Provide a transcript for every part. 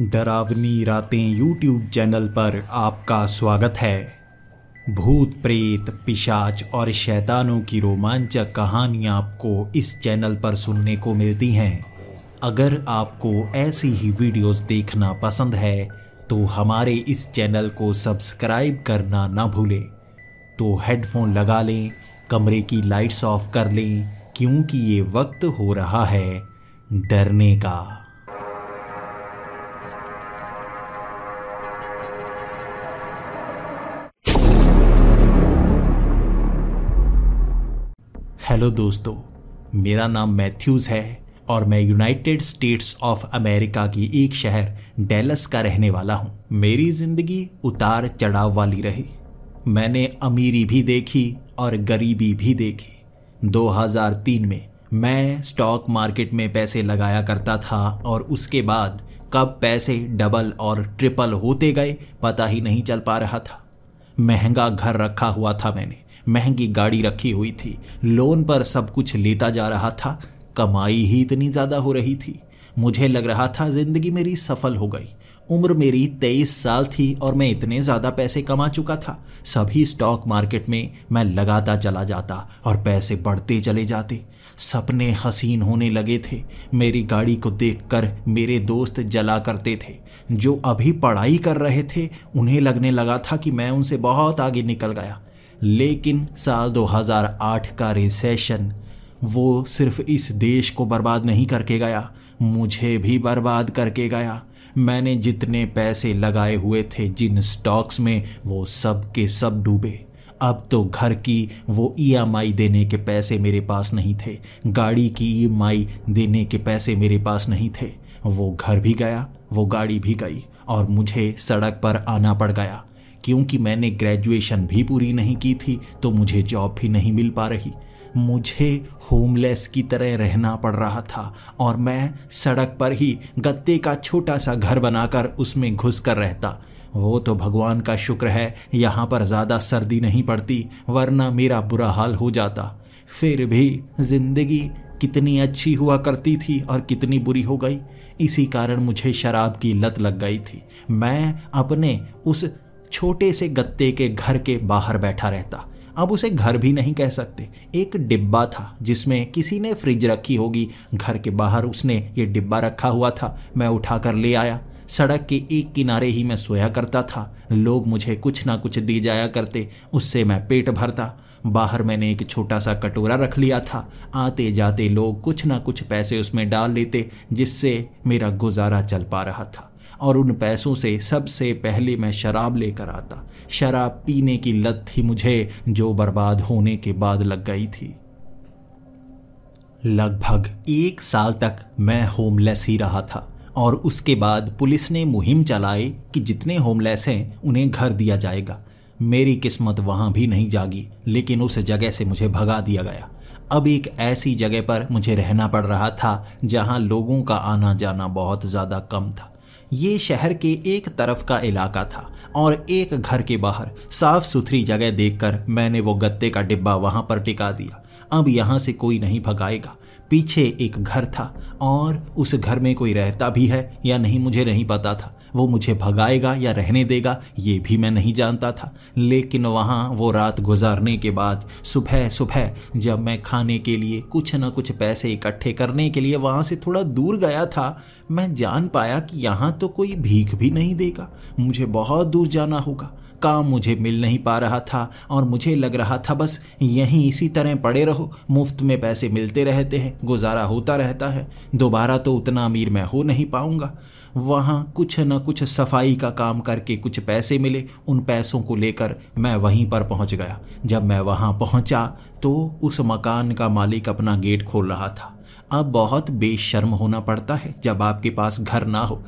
डरावनी रातें YouTube channel पर आपका स्वागत है। भूत, प्रेत, पिशाच और शैतानों की रोमांचक कहानियाँ आपको इस चैनल पर सुनने को मिलती हैं। अगर आपको ऐसी ही वीडियोस देखना पसंद है तो हमारे इस चैनल को सब्सक्राइब करना ना भूलें। तो हेडफोन लगा लें, कमरे की लाइट्स ऑफ़ कर लें, क्योंकि ये वक्त हो रहा है डरने का। हेलो दोस्तों, मेरा नाम मैथ्यूज़ है और मैं यूनाइटेड स्टेट्स ऑफ़ अमेरिका की एक शहर डेलस का रहने वाला हूँ। मेरी ज़िंदगी उतार चढ़ाव वाली रही। मैंने अमीरी भी देखी और गरीबी भी देखी। 2003 में मैं स्टॉक मार्केट में पैसे लगाया करता था और उसके बाद कब पैसे डबल और ट्रिपल होते गए पता ही नहीं चल पा रहा था। महँगा घर रखा हुआ था मैंने। महँगी गाड़ी रखी हुई थी। लोन पर सब कुछ लेता जा रहा था। कमाई ही इतनी ज़्यादा हो रही थी। मुझे लग रहा था ज़िंदगी मेरी सफल हो गई। उम्र मेरी तेईस साल थी और मैं इतने ज़्यादा पैसे कमा चुका था। सभी स्टॉक मार्केट में मैं लगाता चला जाता और पैसे बढ़ते चले जाते। सपने हसीन होने लगे थे। मेरी गाड़ी को देखकर मेरे दोस्त जला करते थे। जो अभी पढ़ाई कर रहे थे, उन्हें लगने लगा था कि मैं उनसे बहुत आगे निकल गया। लेकिन साल 2008 का रिसेशन वो सिर्फ़ इस देश को बर्बाद नहीं करके गया, मुझे भी बर्बाद करके गया। मैंने जितने पैसे लगाए हुए थे जिन स्टॉक्स में, वो सब के सब डूबे। अब तो घर की वो ईएमआई e देने के पैसे मेरे पास नहीं थे, गाड़ी की ईएमआई e देने के पैसे मेरे पास नहीं थे। वो घर भी गया, वो गाड़ी भी गई, और मुझे सड़क पर आना पड़ गया। क्योंकि मैंने ग्रेजुएशन भी पूरी नहीं की थी तो मुझे जॉब भी नहीं मिल पा रही। मुझे होमलेस की तरह रहना पड़ रहा था और मैं सड़क पर ही गत्ते का छोटा सा घर बनाकर उसमें घुस कर रहता। वो तो भगवान का शुक्र है, यहाँ पर ज़्यादा सर्दी नहीं पड़ती, वरना मेरा बुरा हाल हो जाता। फिर भी ज़िंदगी कितनी अच्छी हुआ करती थी और कितनी बुरी हो गई। इसी कारण मुझे शराब की लत लग गई थी। मैं अपने उस छोटे से गत्ते के घर के बाहर बैठा रहता। अब उसे घर भी नहीं कह सकते। एक डिब्बा था, जिसमें किसी ने फ्रिज रखी होगी। घर के बाहर उसने ये डिब्बा रखा हुआ था। मैं उठाकर ले आया। सड़क के एक किनारे ही मैं सोया करता था। लोग मुझे कुछ ना कुछ दे जाया करते। उससे मैं पेट भरता। बाहर मैंने एक छोटा सा कटोरा रख लिया था। आते जाते लोग कुछ ना कुछ पैसे उसमें डाल लेते, जिससे मेरा गुजारा चल पा रहा था। और उन पैसों से सबसे पहले मैं शराब लेकर आता। शराब पीने की लत थी मुझे, जो बर्बाद होने के बाद लग गई थी। लगभग एक साल तक मैं होमलेस ही रहा था, और उसके बाद पुलिस ने मुहिम चलाई कि जितने होमलेस हैं, उन्हें घर दिया जाएगा। मेरी किस्मत वहाँ भी नहीं जागी, लेकिन उस जगह से मुझे भगा दिया गया। अब एक ऐसी जगह पर मुझे रहना पड़ रहा था, जहाँ लोगों का आना जाना बहुत ज़्यादा कम था। ये शहर के एक तरफ़ का इलाका था और एक घर के बाहर साफ़ सुथरी जगह देखकर मैंने वो गत्ते का डिब्बा वहाँ पर टिका दिया। अब यहाँ से कोई नहीं भगाएगा। पीछे एक घर था और उस घर में कोई रहता भी है या नहीं मुझे नहीं पता था। वो मुझे भगाएगा या रहने देगा, ये भी मैं नहीं जानता था। लेकिन वहाँ वो रात गुजारने के बाद, सुबह सुबह, जब मैं खाने के लिए कुछ ना कुछ पैसे इकट्ठे करने के लिए वहाँ से थोड़ा दूर गया था, मैं जान पाया कि यहाँ तो कोई भीख भी नहीं देगा। मुझे बहुत दूर जाना होगा। काम मुझे मिल नहीं पा रहा था और मुझे लग रहा था बस यहीं इसी तरह पड़े रहो। मुफ़्त में पैसे मिलते रहते हैं, गुजारा होता रहता है। दोबारा तो उतना अमीर मैं हो नहीं पाऊँगा। वहाँ कुछ न कुछ सफ़ाई का काम करके कुछ पैसे मिले। उन पैसों को लेकर मैं वहीं पर पहुँच गया। जब मैं वहाँ पहुँचा तो उस मकान का मालिक अपना गेट खोल रहा था। अब बहुत बेशर्म होना पड़ता है जब आपके पास घर ना हो।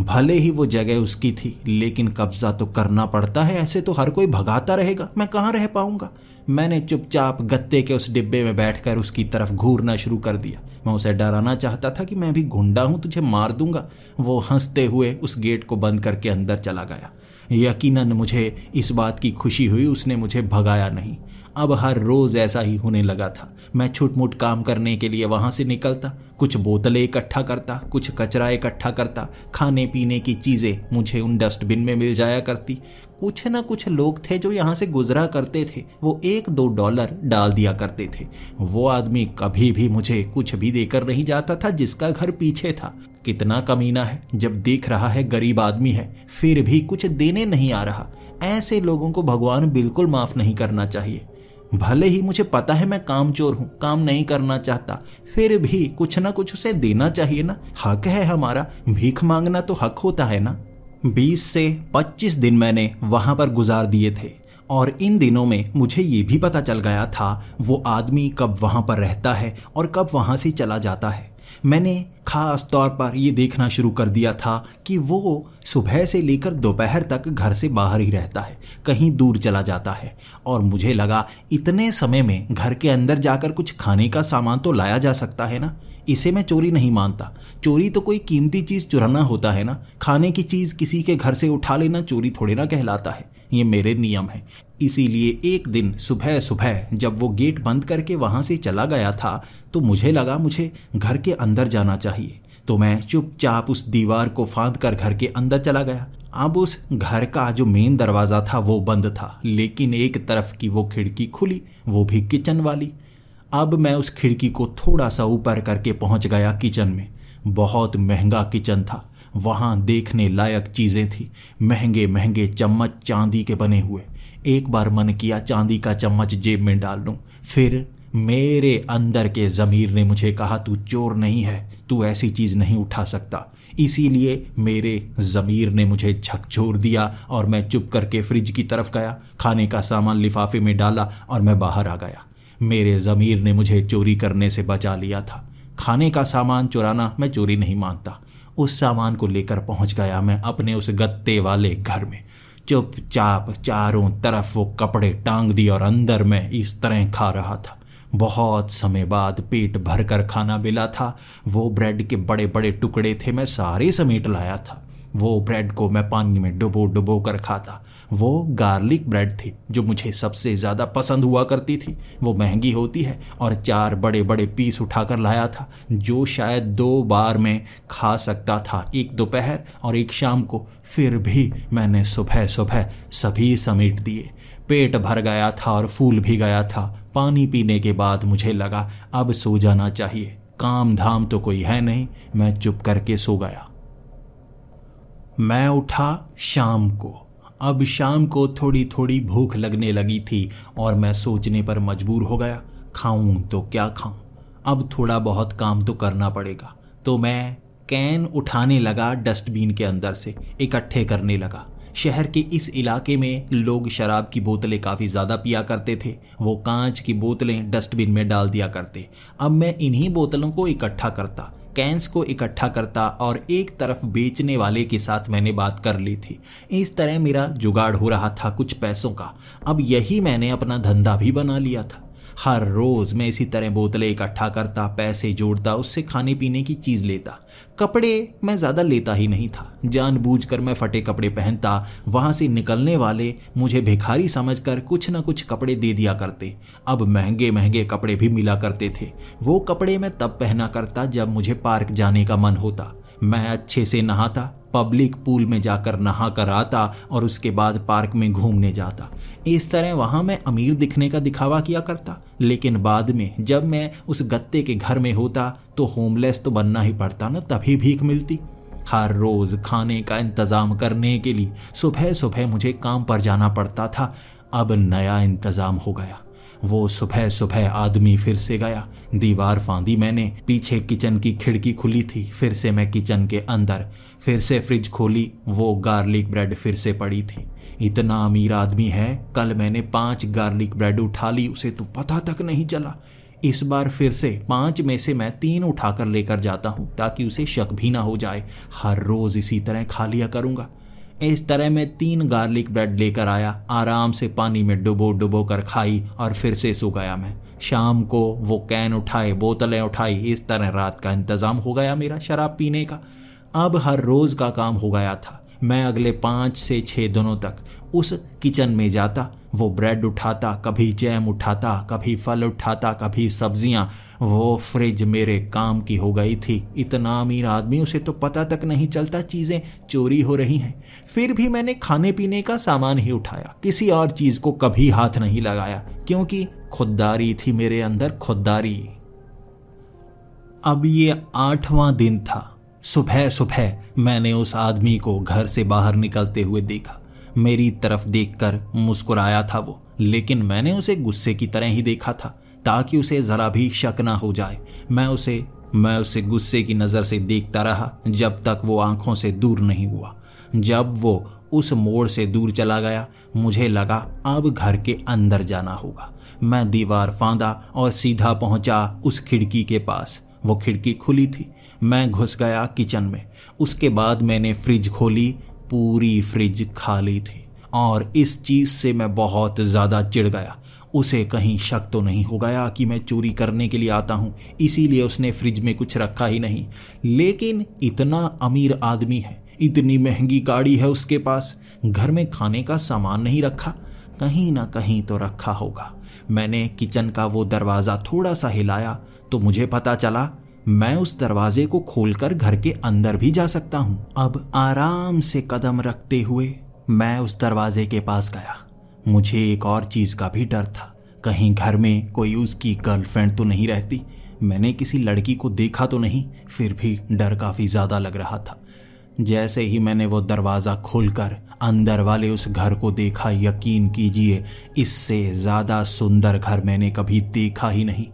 भले ही वो जगह उसकी थी, लेकिन कब्जा तो करना पड़ता है। ऐसे तो हर कोई भगाता रहेगा। मैं कहाँ रह पाऊँगा? मैंने चुपचाप गत्ते के उस डिब्बे में बैठकर उसकी तरफ़ घूरना शुरू कर दिया। मैं उसे डराना चाहता था कि मैं भी गुंडा हूँ, तुझे मार दूँगा। वो हँसते हुए उस गेट को बंद करके अंदर चला गया। यकीनन मुझे इस बात की खुशी हुई, उसने मुझे भगाया नहीं। अब हर रोज ऐसा ही होने लगा था। मैं छुटमुट काम करने के लिए वहाँ से निकलता, कुछ बोतलें इकट्ठा करता, कुछ कचरा इकट्ठा करता, खाने पीने की चीज़ें मुझे उन डस्टबिन में मिल जाया करती। कुछ ना कुछ लोग थे जो यहाँ से गुजरा करते थे, वो एक दो डॉलर डाल दिया करते थे। वो आदमी कभी भी मुझे कुछ भी देकर नहीं जाता था जिसका घर पीछे था। कितना कमीना है, जब देख रहा है गरीब आदमी है, फिर भी कुछ देने नहीं आ रहा। ऐसे लोगों को भगवान बिल्कुल माफ़ नहीं करना चाहिए। भले ही मुझे पता है मैं काम चोर हूँ, काम नहीं करना चाहता। फिर भी कुछ ना कुछ उसे देना चाहिए ना। हक है हमारा, भीख मांगना तो हक होता है ना। बीस से पच्चीस दिन मैंने वहाँ पर गुजार दिए थे, और इन दिनों में मुझे ये भी पता चल गया था, वो आदमी कब वहाँ पर रहता है और कब वहाँ से चला जाता है। मैंने खास तौर पर यह देखना शुरू कर दिया था कि वो सुबह से लेकर दोपहर तक घर से बाहर ही रहता है, कहीं दूर चला जाता है। और मुझे लगा, इतने समय में घर के अंदर जाकर कुछ खाने का सामान तो लाया जा सकता है ना? इसे मैं चोरी नहीं मानता। चोरी तो कोई कीमती चीज़ चुराना होता है ना? खाने की चीज़ किसी के घर से उठा लेना, चोरी थोड़े ना कहलाता है। ये मेरे नियम है। इसीलिए एक दिन सुबह सुबह जब वो गेट बंद करके वहाँ से चला गया था तो मुझे लगा, मुझे घर के अंदर जाना चाहिए। तो मैं चुपचाप उस दीवार को फांद कर घर के अंदर चला गया। अब उस घर का जो मेन दरवाज़ा था, वो बंद था, लेकिन एक तरफ़ की वो खिड़की खुली, वो भी किचन वाली। अब मैं उस खिड़की को थोड़ा सा ऊपर करके पहुँच गया किचन में। बहुत महँगा किचन था। वहाँ देखने लायक चीज़ें थी। महँगे महँगे चम्मच चांदी के बने हुए। एक बार मन किया, चांदी का चम्मच जेब में डाल लूँ फिर मेरे अंदर के ज़मीर ने मुझे कहा, तू चोर नहीं है। तू ऐसी चीज़ नहीं उठा सकता। इसीलिए मेरे ज़मीर ने मुझे झकझोर दिया और मैं चुप करके फ्रिज की तरफ़ गया, खाने का सामान लिफाफे में डाला और मैं बाहर आ गया। मेरे ज़मीर ने मुझे चोरी करने से बचा लिया था। खाने का सामान चुराना मैं चोरी नहीं मानता। उस सामान को लेकर पहुँच गया मैं अपने उस गत्ते वाले घर में। चुपचाप चारों तरफ़ वो कपड़े टांग दिए और अंदर में इस तरह खा रहा था। बहुत समय बाद पेट भर कर खाना मिला था। वो ब्रेड के बड़े बड़े टुकड़े थे, मैं सारे समेट लाया था। वो ब्रेड को मैं पानी में डुबो डुबो कर खाता। वो गार्लिक ब्रेड थी, जो मुझे सबसे ज़्यादा पसंद हुआ करती थी। वो महँगी होती है और चार बड़े बड़े पीस उठाकर लाया था, जो शायद दो बार में खा सकता था, एक दोपहर और एक शाम को। फिर भी मैंने सुबह सुबह सभी समेट दिए। पेट भर गया था और फूल भी गया था। पानी पीने के बाद मुझे लगा, अब सो जाना चाहिए। काम धाम तो कोई है नहीं। मैं चुप करके सो गया। मैं उठा शाम को। अब शाम को थोड़ी थोड़ी भूख लगने लगी थी और मैं सोचने पर मजबूर हो गया, खाऊं तो क्या खाऊं? अब थोड़ा बहुत काम तो करना पड़ेगा। तो मैं कैन उठाने लगा डस्टबिन के अंदर से, इकट्ठे करने लगा। शहर के इस इलाके में लोग शराब की बोतलें काफ़ी ज़्यादा पिया करते थे। वो कांच की बोतलें डस्टबिन में डाल दिया करते। अब मैं इन्हीं बोतलों को इकट्ठा करता कैंस को इकट्ठा करता और एक तरफ़ बेचने वाले के साथ मैंने बात कर ली थी। इस तरह मेरा जुगाड़ हो रहा था कुछ पैसों का। अब यही मैंने अपना धंधा भी बना लिया था। हर रोज़ मैं इसी तरह बोतलें इकट्ठा करता, पैसे जोड़ता, उससे खाने पीने की चीज़ लेता। कपड़े मैं ज़्यादा लेता ही नहीं था। जानबूझकर मैं फटे कपड़े पहनता, वहाँ से निकलने वाले मुझे भिखारी समझकर कुछ ना कुछ कपड़े दे दिया करते। अब महँगे महँगे कपड़े भी मिला करते थे। वो कपड़े मैं तब पहना करता जब मुझे पार्क जाने का मन होता। मैं अच्छे से नहाता पब्लिक पूल में जाकर नहा कर आता और उसके बाद पार्क में घूमने जाता। इस तरह वहाँ मैं अमीर दिखने का दिखावा किया करता। लेकिन बाद में जब मैं उस गत्ते के घर में होता तो होमलेस तो बनना ही पड़ता ना, तभी भीख मिलती। हर रोज खाने का इंतज़ाम करने के लिए सुबह सुबह मुझे काम पर जाना पड़ता था। अब नया इंतज़ाम हो गया। वो सुबह सुबह आदमी फिर से गया। दीवार फांदी मैंने, पीछे किचन की खिड़की खुली थी, फिर से मैं किचन के अंदर फिर से फ्रिज खोली, वो गार्लिक ब्रेड फिर से पड़ी थी। इतना अमीर आदमी है, कल मैंने पाँच गार्लिक ब्रेड उठा ली, उसे तो पता तक नहीं चला। इस बार फिर से पाँच में से मैं तीन उठाकर लेकर जाता हूँ, ताकि उसे शक भी ना हो जाए। हर रोज इसी तरह खा लिया करूँगा। इस तरह मैं तीन गार्लिक ब्रेड लेकर आया, आराम से पानी में डुबो डुबो कर खाई, और फिर से सो गया मैं। शाम को वो कैन उठाए, बोतलें उठाई, इस तरह रात का इंतज़ाम हो गया मेरा शराब पीने का। अब हर रोज़ का काम हो गया था। मैं अगले पाँच से छः दिनों तक उस किचन में जाता, वो ब्रेड उठाता, कभी जैम उठाता, कभी फल उठाता, कभी सब्ज़ियाँ, वो फ्रिज मेरे काम की हो गई थी। इतना अमीर आदमी, उसे तो पता तक नहीं चलता चीज़ें चोरी हो रही हैं। फिर भी मैंने खाने पीने का सामान ही उठाया, किसी और चीज़ को कभी हाथ नहीं लगाया, क्योंकि खुददारी थी मेरे अंदर, खुददारी। अब ये आठवां दिन था। सुबह सुबह मैंने उस आदमी को घर से बाहर निकलते हुए देखा। मेरी तरफ़ देखकर मुस्कुराया था वो, लेकिन मैंने उसे गुस्से की तरह ही देखा था, ताकि उसे जरा भी शक ना हो जाए। मैं उसे मैं उसे गुस्से की नज़र से देखता रहा, जब तक वो आँखों से दूर नहीं हुआ। जब वो उस मोड़ से दूर चला गया, मुझे लगा अब घर के अंदर जाना होगा। मैं दीवार फांदा और सीधा पहुँचा उस खिड़की के पास। वो खिड़की खुली थी मैं घुस गया किचन में। उसके बाद मैंने फ्रिज खोली, पूरी फ्रिज खाली थी और इस चीज़ से मैं बहुत ज़्यादा चिढ़ गया। उसे कहीं शक तो नहीं हो गया कि मैं चोरी करने के लिए आता हूँ, इसीलिए उसने फ्रिज में कुछ रखा ही नहीं। लेकिन इतना अमीर आदमी है, इतनी महँगी गाड़ी है उसके पास, घर में खाने का सामान नहीं रखा, कहीं ना कहीं तो रखा होगा। मैंने किचन का वो दरवाज़ा थोड़ा सा हिलाया तो मुझे पता चला मैं उस दरवाजे को खोलकर घर के अंदर भी जा सकता हूँ। अब आराम से कदम रखते हुए मैं उस दरवाजे के पास गया। मुझे एक और चीज़ का भी डर था। कहीं घर में कोई उसकी गर्लफ्रेंड तो नहीं रहती। मैंने किसी लड़की को देखा तो नहीं, फिर भी डर काफ़ी ज़्यादा लग रहा था। जैसे ही मैंने वो दरवाज़ा खोलकर अंदर वाले उस घर को देखा, यकीन कीजिए, इससे ज़्यादा सुंदर घर मैंने कभी देखा ही नहीं।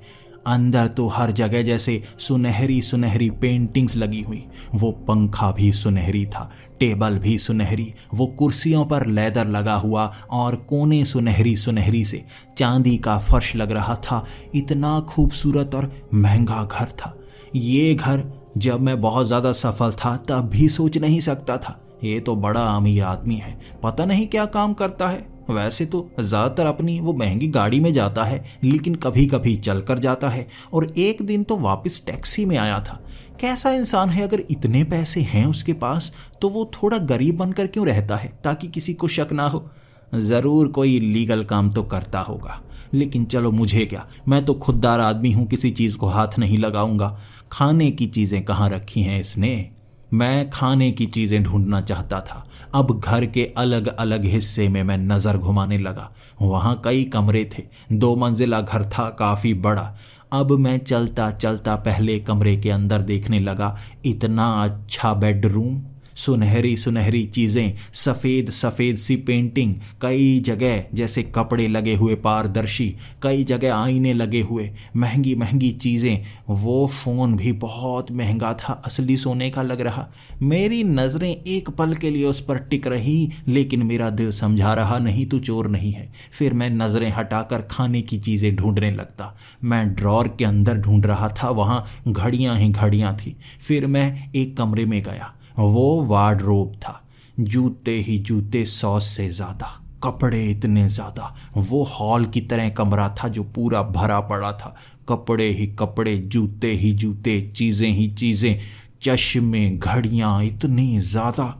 अंदर तो हर जगह जैसे सुनहरी सुनहरी पेंटिंग्स लगी हुई। वो पंखा भी सुनहरी था, टेबल भी सुनहरी, वो कुर्सियों पर लेदर लगा हुआ और कोने सुनहरी सुनहरी से चांदी का फर्श लग रहा था। इतना खूबसूरत और महँगा घर था। ये घर जब मैं बहुत ज़्यादा सफल था, तब भी सोच नहीं सकता था। ये तो बड़ा अमीर आदमी है। पता नहीं क्या काम करता है। वैसे तो ज़्यादातर अपनी वो महँगी गाड़ी में जाता है, लेकिन कभी कभी चल कर जाता है और एक दिन तो वापस टैक्सी में आया था। कैसा इंसान है अगर इतने पैसे हैं उसके पास तो वो थोड़ा गरीब बनकर क्यों रहता है, ताकि किसी को शक ना हो? ज़रूर कोई लीगल काम तो करता होगा, लेकिन चलो मुझे क्या? मैं तो खुददार आदमी हूँ, किसी चीज़ को हाथ नहीं लगाऊँगा। खाने की चीज़ें कहाँ रखी हैं इसने? मैं खाने की चीज़ें ढूंढना चाहता था। अब घर के अलग अलग हिस्से में मैं नज़र घुमाने लगा। वहाँ कई कमरे थे। दो मंजिला घर था, काफ़ी बड़ा। अब मैं चलता चलता पहले कमरे के अंदर देखने लगा, इतना अच्छा बेडरूम। सुनहरी सुनहरी चीज़ें, सफ़ेद सफ़ेद सी पेंटिंग कई जगह जैसे कपड़े लगे हुए पारदर्शी, कई जगह आईने लगे हुए, महँगी महँगी चीज़ें, वो फ़ोन भी बहुत महँगा था, असली सोने का लग रहा। मेरी नज़रें एक पल के लिए उस पर टिक रही, लेकिन मेरा दिल समझा रहा, नहीं तो चोर नहीं है। फिर मैं नज़रें हटाकर खाने की चीज़ें ढूँढने लगता। मैं ड्रॉर के अंदर ढूंढ रहा था, वहाँ घड़ियाँ ही घड़ियाँ थी। फिर मैं एक कमरे में गया। वो वार्डरोब था। जूते ही जूते सौ से ज़्यादा, कपड़े इतने ज़्यादा। वो हॉल की तरह कमरा था जो पूरा भरा पड़ा था। कपड़े ही कपड़े, जूते ही जूते, चीज़ें ही चीज़ें, चश्मे, घड़ियाँ इतनी ज़्यादा।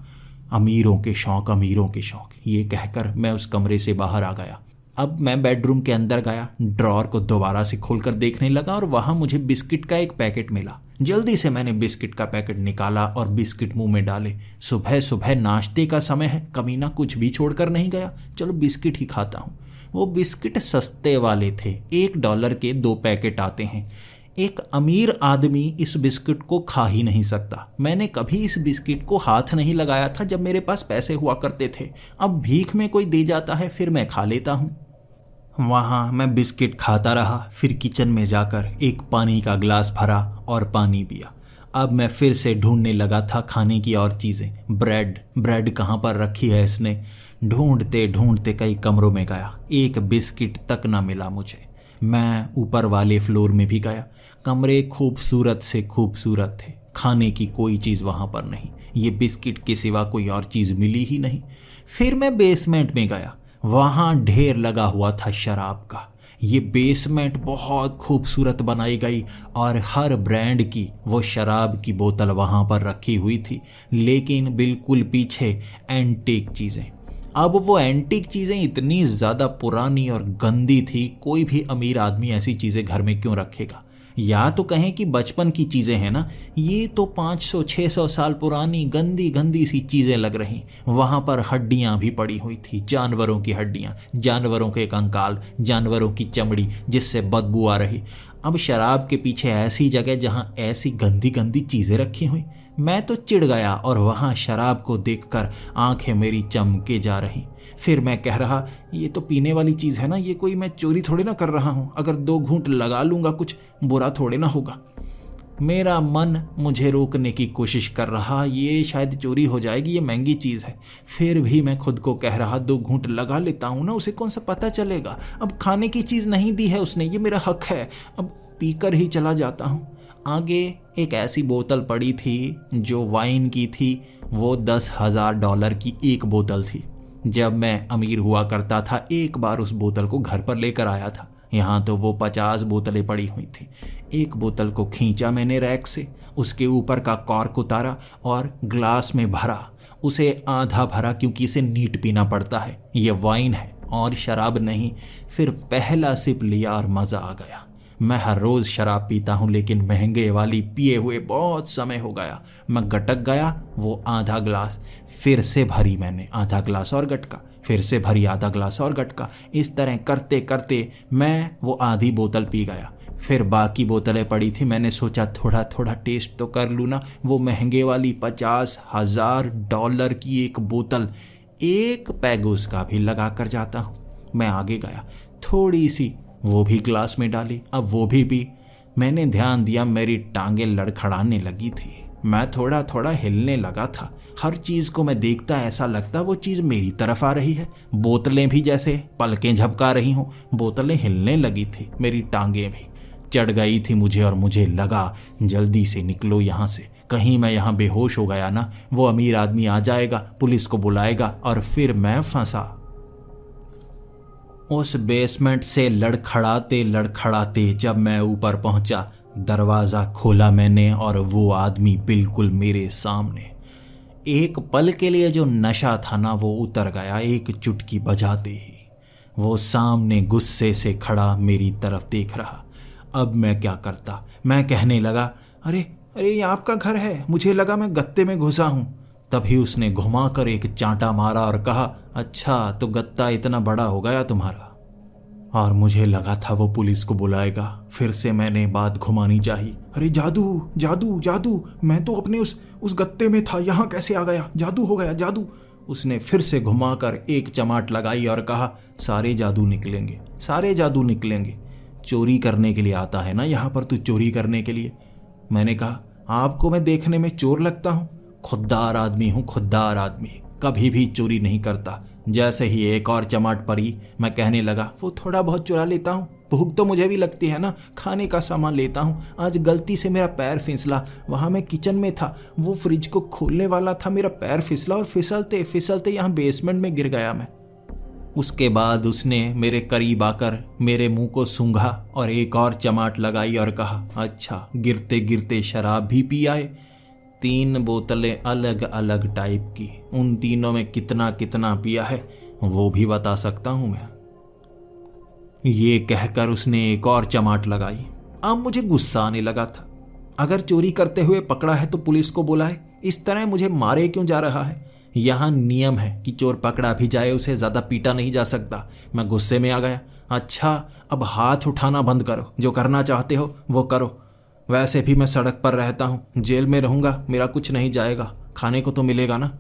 अमीरों के शौक, अमीरों के शौक। ये कहकर मैं उस कमरे से बाहर आ गया। अब मैं बेडरूम के अंदर गया। ड्रॉर को दोबारा से खोलकर देखने लगा और वहाँ मुझे बिस्किट का एक पैकेट मिला। जल्दी से मैंने बिस्किट का पैकेट निकाला और बिस्किट मुँह में डाले। सुबह सुबह नाश्ते का समय है, कमीना कुछ भी छोड़कर नहीं गया। चलो बिस्किट ही खाता हूँ। वो बिस्किट सस्ते वाले थे। एक डॉलर के दो पैकेट आते हैं। एक अमीर आदमी इस बिस्किट को खा ही नहीं सकता। मैंने कभी इस बिस्किट को हाथ नहीं लगाया था जब मेरे पास पैसे हुआ करते थे। अब भीख में कोई दे जाता है, फिर मैं खा लेता हूँ। वहाँ मैं बिस्किट खाता रहा, फिर किचन में जाकर एक पानी का ग्लास भरा और पानी पिया। अब मैं फिर से ढूँढने लगा था खाने की और चीज़ें। ब्रेड ब्रेड कहाँ पर रखी है इसने? ढूंढते ढूंढते कई कमरों में गया। एक बिस्किट तक ना मिला मुझे। मैं ऊपर वाले फ्लोर में भी गया। कमरे खूबसूरत से खूबसूरत थे। खाने की कोई चीज़ वहाँ पर नहीं। ये बिस्किट के सिवा कोई और चीज़ मिली ही नहीं। फिर मैं बेसमेंट में गया। वहाँ ढेर लगा हुआ था शराब का। ये बेसमेंट बहुत खूबसूरत बनाई गई और हर ब्रांड की वो शराब की बोतल वहाँ पर रखी हुई थी। लेकिन बिल्कुल पीछे एंटीक चीज़ें। अब वो एंटीक चीज़ें इतनी ज़्यादा पुरानी और गंदी थी, कोई भी अमीर आदमी ऐसी चीज़ें घर में क्यों रखेगा? या तो कहें कि बचपन की चीज़ें हैं ना, ये तो 500-600 साल पुरानी गंदी गंदी सी चीज़ें लग रही। वहाँ पर हड्डियाँ भी पड़ी हुई थी, जानवरों की हड्डियाँ, जानवरों के कंकाल जानवरों की चमड़ी जिससे बदबू आ रही। अब शराब के पीछे ऐसी जगह जहाँ ऐसी गंदी गंदी चीज़ें रखी हुई। मैं तो चिढ़ गया और वहाँ शराब को देखकर आँखें मेरी चमके जा रही। फिर मैं कह रहा, ये तो पीने वाली चीज़ है ना, ये कोई मैं चोरी थोड़ी ना कर रहा हूँ। अगर दो घूंट लगा लूँगा कुछ, बुरा थोड़े ना होगा। मेरा मन मुझे रोकने की कोशिश कर रहा, ये शायद चोरी हो जाएगी, ये महँगी चीज़ है। फिर भी मैं खुद को कह रहा, दो घूंट लगा लेता हूँ ना, उसे कौन सा पता चलेगा? अब खाने की चीज़ नहीं दी है उसने, ये मेरा हक है। अब पीकर ही चला जाता हूँ। आगे एक ऐसी बोतल पड़ी थी जो वाइन की थी, वो दस हज़ार डॉलर की एक बोतल थी। जब मैं अमीर हुआ करता था, एक बार उस बोतल को घर पर लेकर आया था। यहाँ तो वो पचास बोतलें पड़ी हुई थी। एक बोतल को खींचा मैंने रैक से, उसके ऊपर का कॉर्क उतारा और ग्लास में भरा। उसे आधा भरा क्योंकि इसे नीट पीना पड़ता है। ये वाइन है और शराब नहीं, फिर पहला सिप लिया और मज़ा आ गया। मैं हर रोज़ शराब पीता हूँ, लेकिन महँगे वाली पिए हुए बहुत समय हो गया। मैं गटक गया, वो आधा ग्लास। फिर से भरी मैंने आधा ग्लास और गटका। फिर से भरी आधा ग्लास और गटका। इस तरह करते करते मैं वो आधी बोतल पी गया। फिर बाकी बोतलें पड़ी थी। मैंने सोचा थोड़ा थोड़ा टेस्ट तो कर लूँ ना। वो महँगे वाली पचास हज़ार डॉलर की एक बोतल एक पैग उसका भी लगा कर जाता हूँ। मैं आगे गया। थोड़ी सी वो भी ग्लास में डाली, अब वो भी पी। मैंने ध्यान दिया मेरी टांगे लड़खड़ाने लगी थी। मैं थोड़ा थोड़ा हिलने लगा था। हर चीज़ को मैं देखता ऐसा लगता वो चीज़ मेरी तरफ़ आ रही है। बोतलें भी जैसे पलकें झपका रही हूँ, बोतलें हिलने लगी थी मेरी टांगे भी। चढ़ गई थी मुझे और मुझे लगा, जल्दी से निकलो यहाँ से। कहीं मैं यहाँ बेहोश हो गया ना, वो अमीर आदमी आ जाएगा, पुलिस को बुलाएगा और फिर मैं फंसा। उस बेसमेंट से लड़खड़ाते लड़खड़ाते जब मैं ऊपर पहुँचा, दरवाज़ा खोला मैंने और वो आदमी बिल्कुल मेरे सामने। एक पल के लिए जो नशा था ना, वो उतर गया, एक चुटकी बजाते ही। वो सामने गुस्से से खड़ा मेरी तरफ़ देख रहा। अब मैं क्या करता? मैं कहने लगा, अरे अरे, ये आपका घर है, मुझे लगा मैं गत्ते में घुसा हूँ। तभी उसने घुमाकर एक चांटा मारा और कहा अच्छा तो गत्ता इतना बड़ा हो गया तुम्हारा। और मुझे लगा था वो पुलिस को बुलाएगा। फिर से मैंने बात घुमानी चाहिए। अरे, जादू जादू जादू, मैं तो अपने उस उस गत्ते में था। यहाँ कैसे आ गया? जादू हो गया, जादू। उसने फिर से घुमाकर एक चमाट लगाई और कहा, सारे जादू निकलेंगे, सारे जादू निकलेंगे। चोरी करने के लिए आता है ना यहाँ पर, तू चोरी करने के लिए? मैंने कहा, आपको मैं देखने में चोर लगता हूँ। खुददार आदमी हूँ, खुददार आदमी। कभी भी चोरी नहीं करता। जैसे ही एक और चमाट पड़ी, मैं कहने लगा, वो थोड़ा बहुत चुरा लेता हूँ। भूख तो मुझे भी लगती है ना। खाने का सामान लेता हूँ। आज गलती से मेरा पैर फिसला। वहाँ मैं किचन में था। वो फ्रिज को खोलने वाला था मेरा पैर फिसला और फिसलते फिसलते यहाँ बेसमेंट में गिर गया मैं। उसके बाद उसने मेरे करीब आकर मेरे मुँह को सूंघा और एक और चमाट लगाई और कहा अच्छा गिरते गिरते शराब भी पी आए। तीन बोतलें अलग अलग टाइप की। उन तीनों में कितना कितना पिया है, वो भी बता सकता हूँ मैं। ये कहकर उसने एक और चमाट लगाई। अब मुझे गुस्सा आने लगा था। अगर चोरी करते हुए पकड़ा है तो पुलिस को बुलाए। इस तरह मुझे मारे क्यों जा रहा है? यहाँ नियम है कि चोर पकड़ा भी जाए, उसे ज़्यादा पीटा नहीं जा सकता। मैं गुस्से में आ गया। अच्छा अब हाथ उठाना बंद करो। जो करना चाहते हो, वो करो। वैसे भी मैं सड़क पर रहता हूँ। जेल में रहूँगा, मेरा कुछ नहीं जाएगा। खाने को तो मिलेगा ना?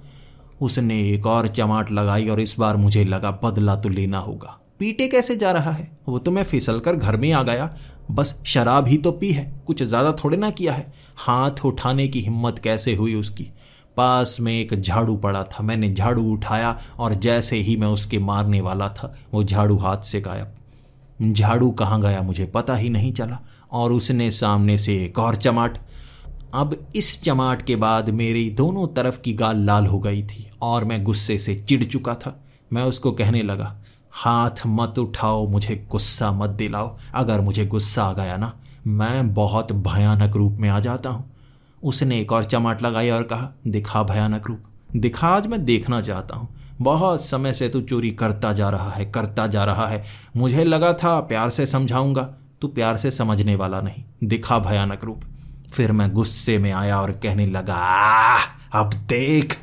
उसने एक और चमाट लगाई और इस बार मुझे लगा बदला तो लेना होगा। पीटे कैसे जा रहा है? वो तो मैं फिसल कर घर में आ गया। बस शराब ही तो पी है। कुछ ज़्यादा थोड़े ना किया है। हाथ उठाने की हिम्मत कैसे हुई उसकी? पास में एक झाड़ू पड़ा था। मैंने झाड़ू उठाया और जैसे ही मैं उसके मारने वाला था, वो झाड़ू हाथ से गायब। झाड़ू कहाँ गया मुझे पता ही नहीं चला। और उसने सामने से एक और चमाट। अब इस चमाट के बाद मेरी दोनों तरफ़ की गाल लाल हो गई थी और मैं गुस्से से चिढ़ चुका था। मैं उसको कहने लगा, हाथ मत उठाओ, मुझे गुस्सा मत दिलाओ। अगर मुझे गुस्सा आ गया ना, मैं बहुत भयानक रूप में आ जाता हूँ। उसने एक और चमाट लगाई और कहा, दिखा भयानक रूप। दिखा आज मैं देखना चाहता हूँ। बहुत समय से तू चोरी करता जा रहा है, करता जा रहा है। मुझे लगा था प्यार से समझाऊँगा। तू प्यार से समझने वाला नहीं। दिखा भयानक रूप। फिर मैं गुस्से में आया और कहने लगा अब देख।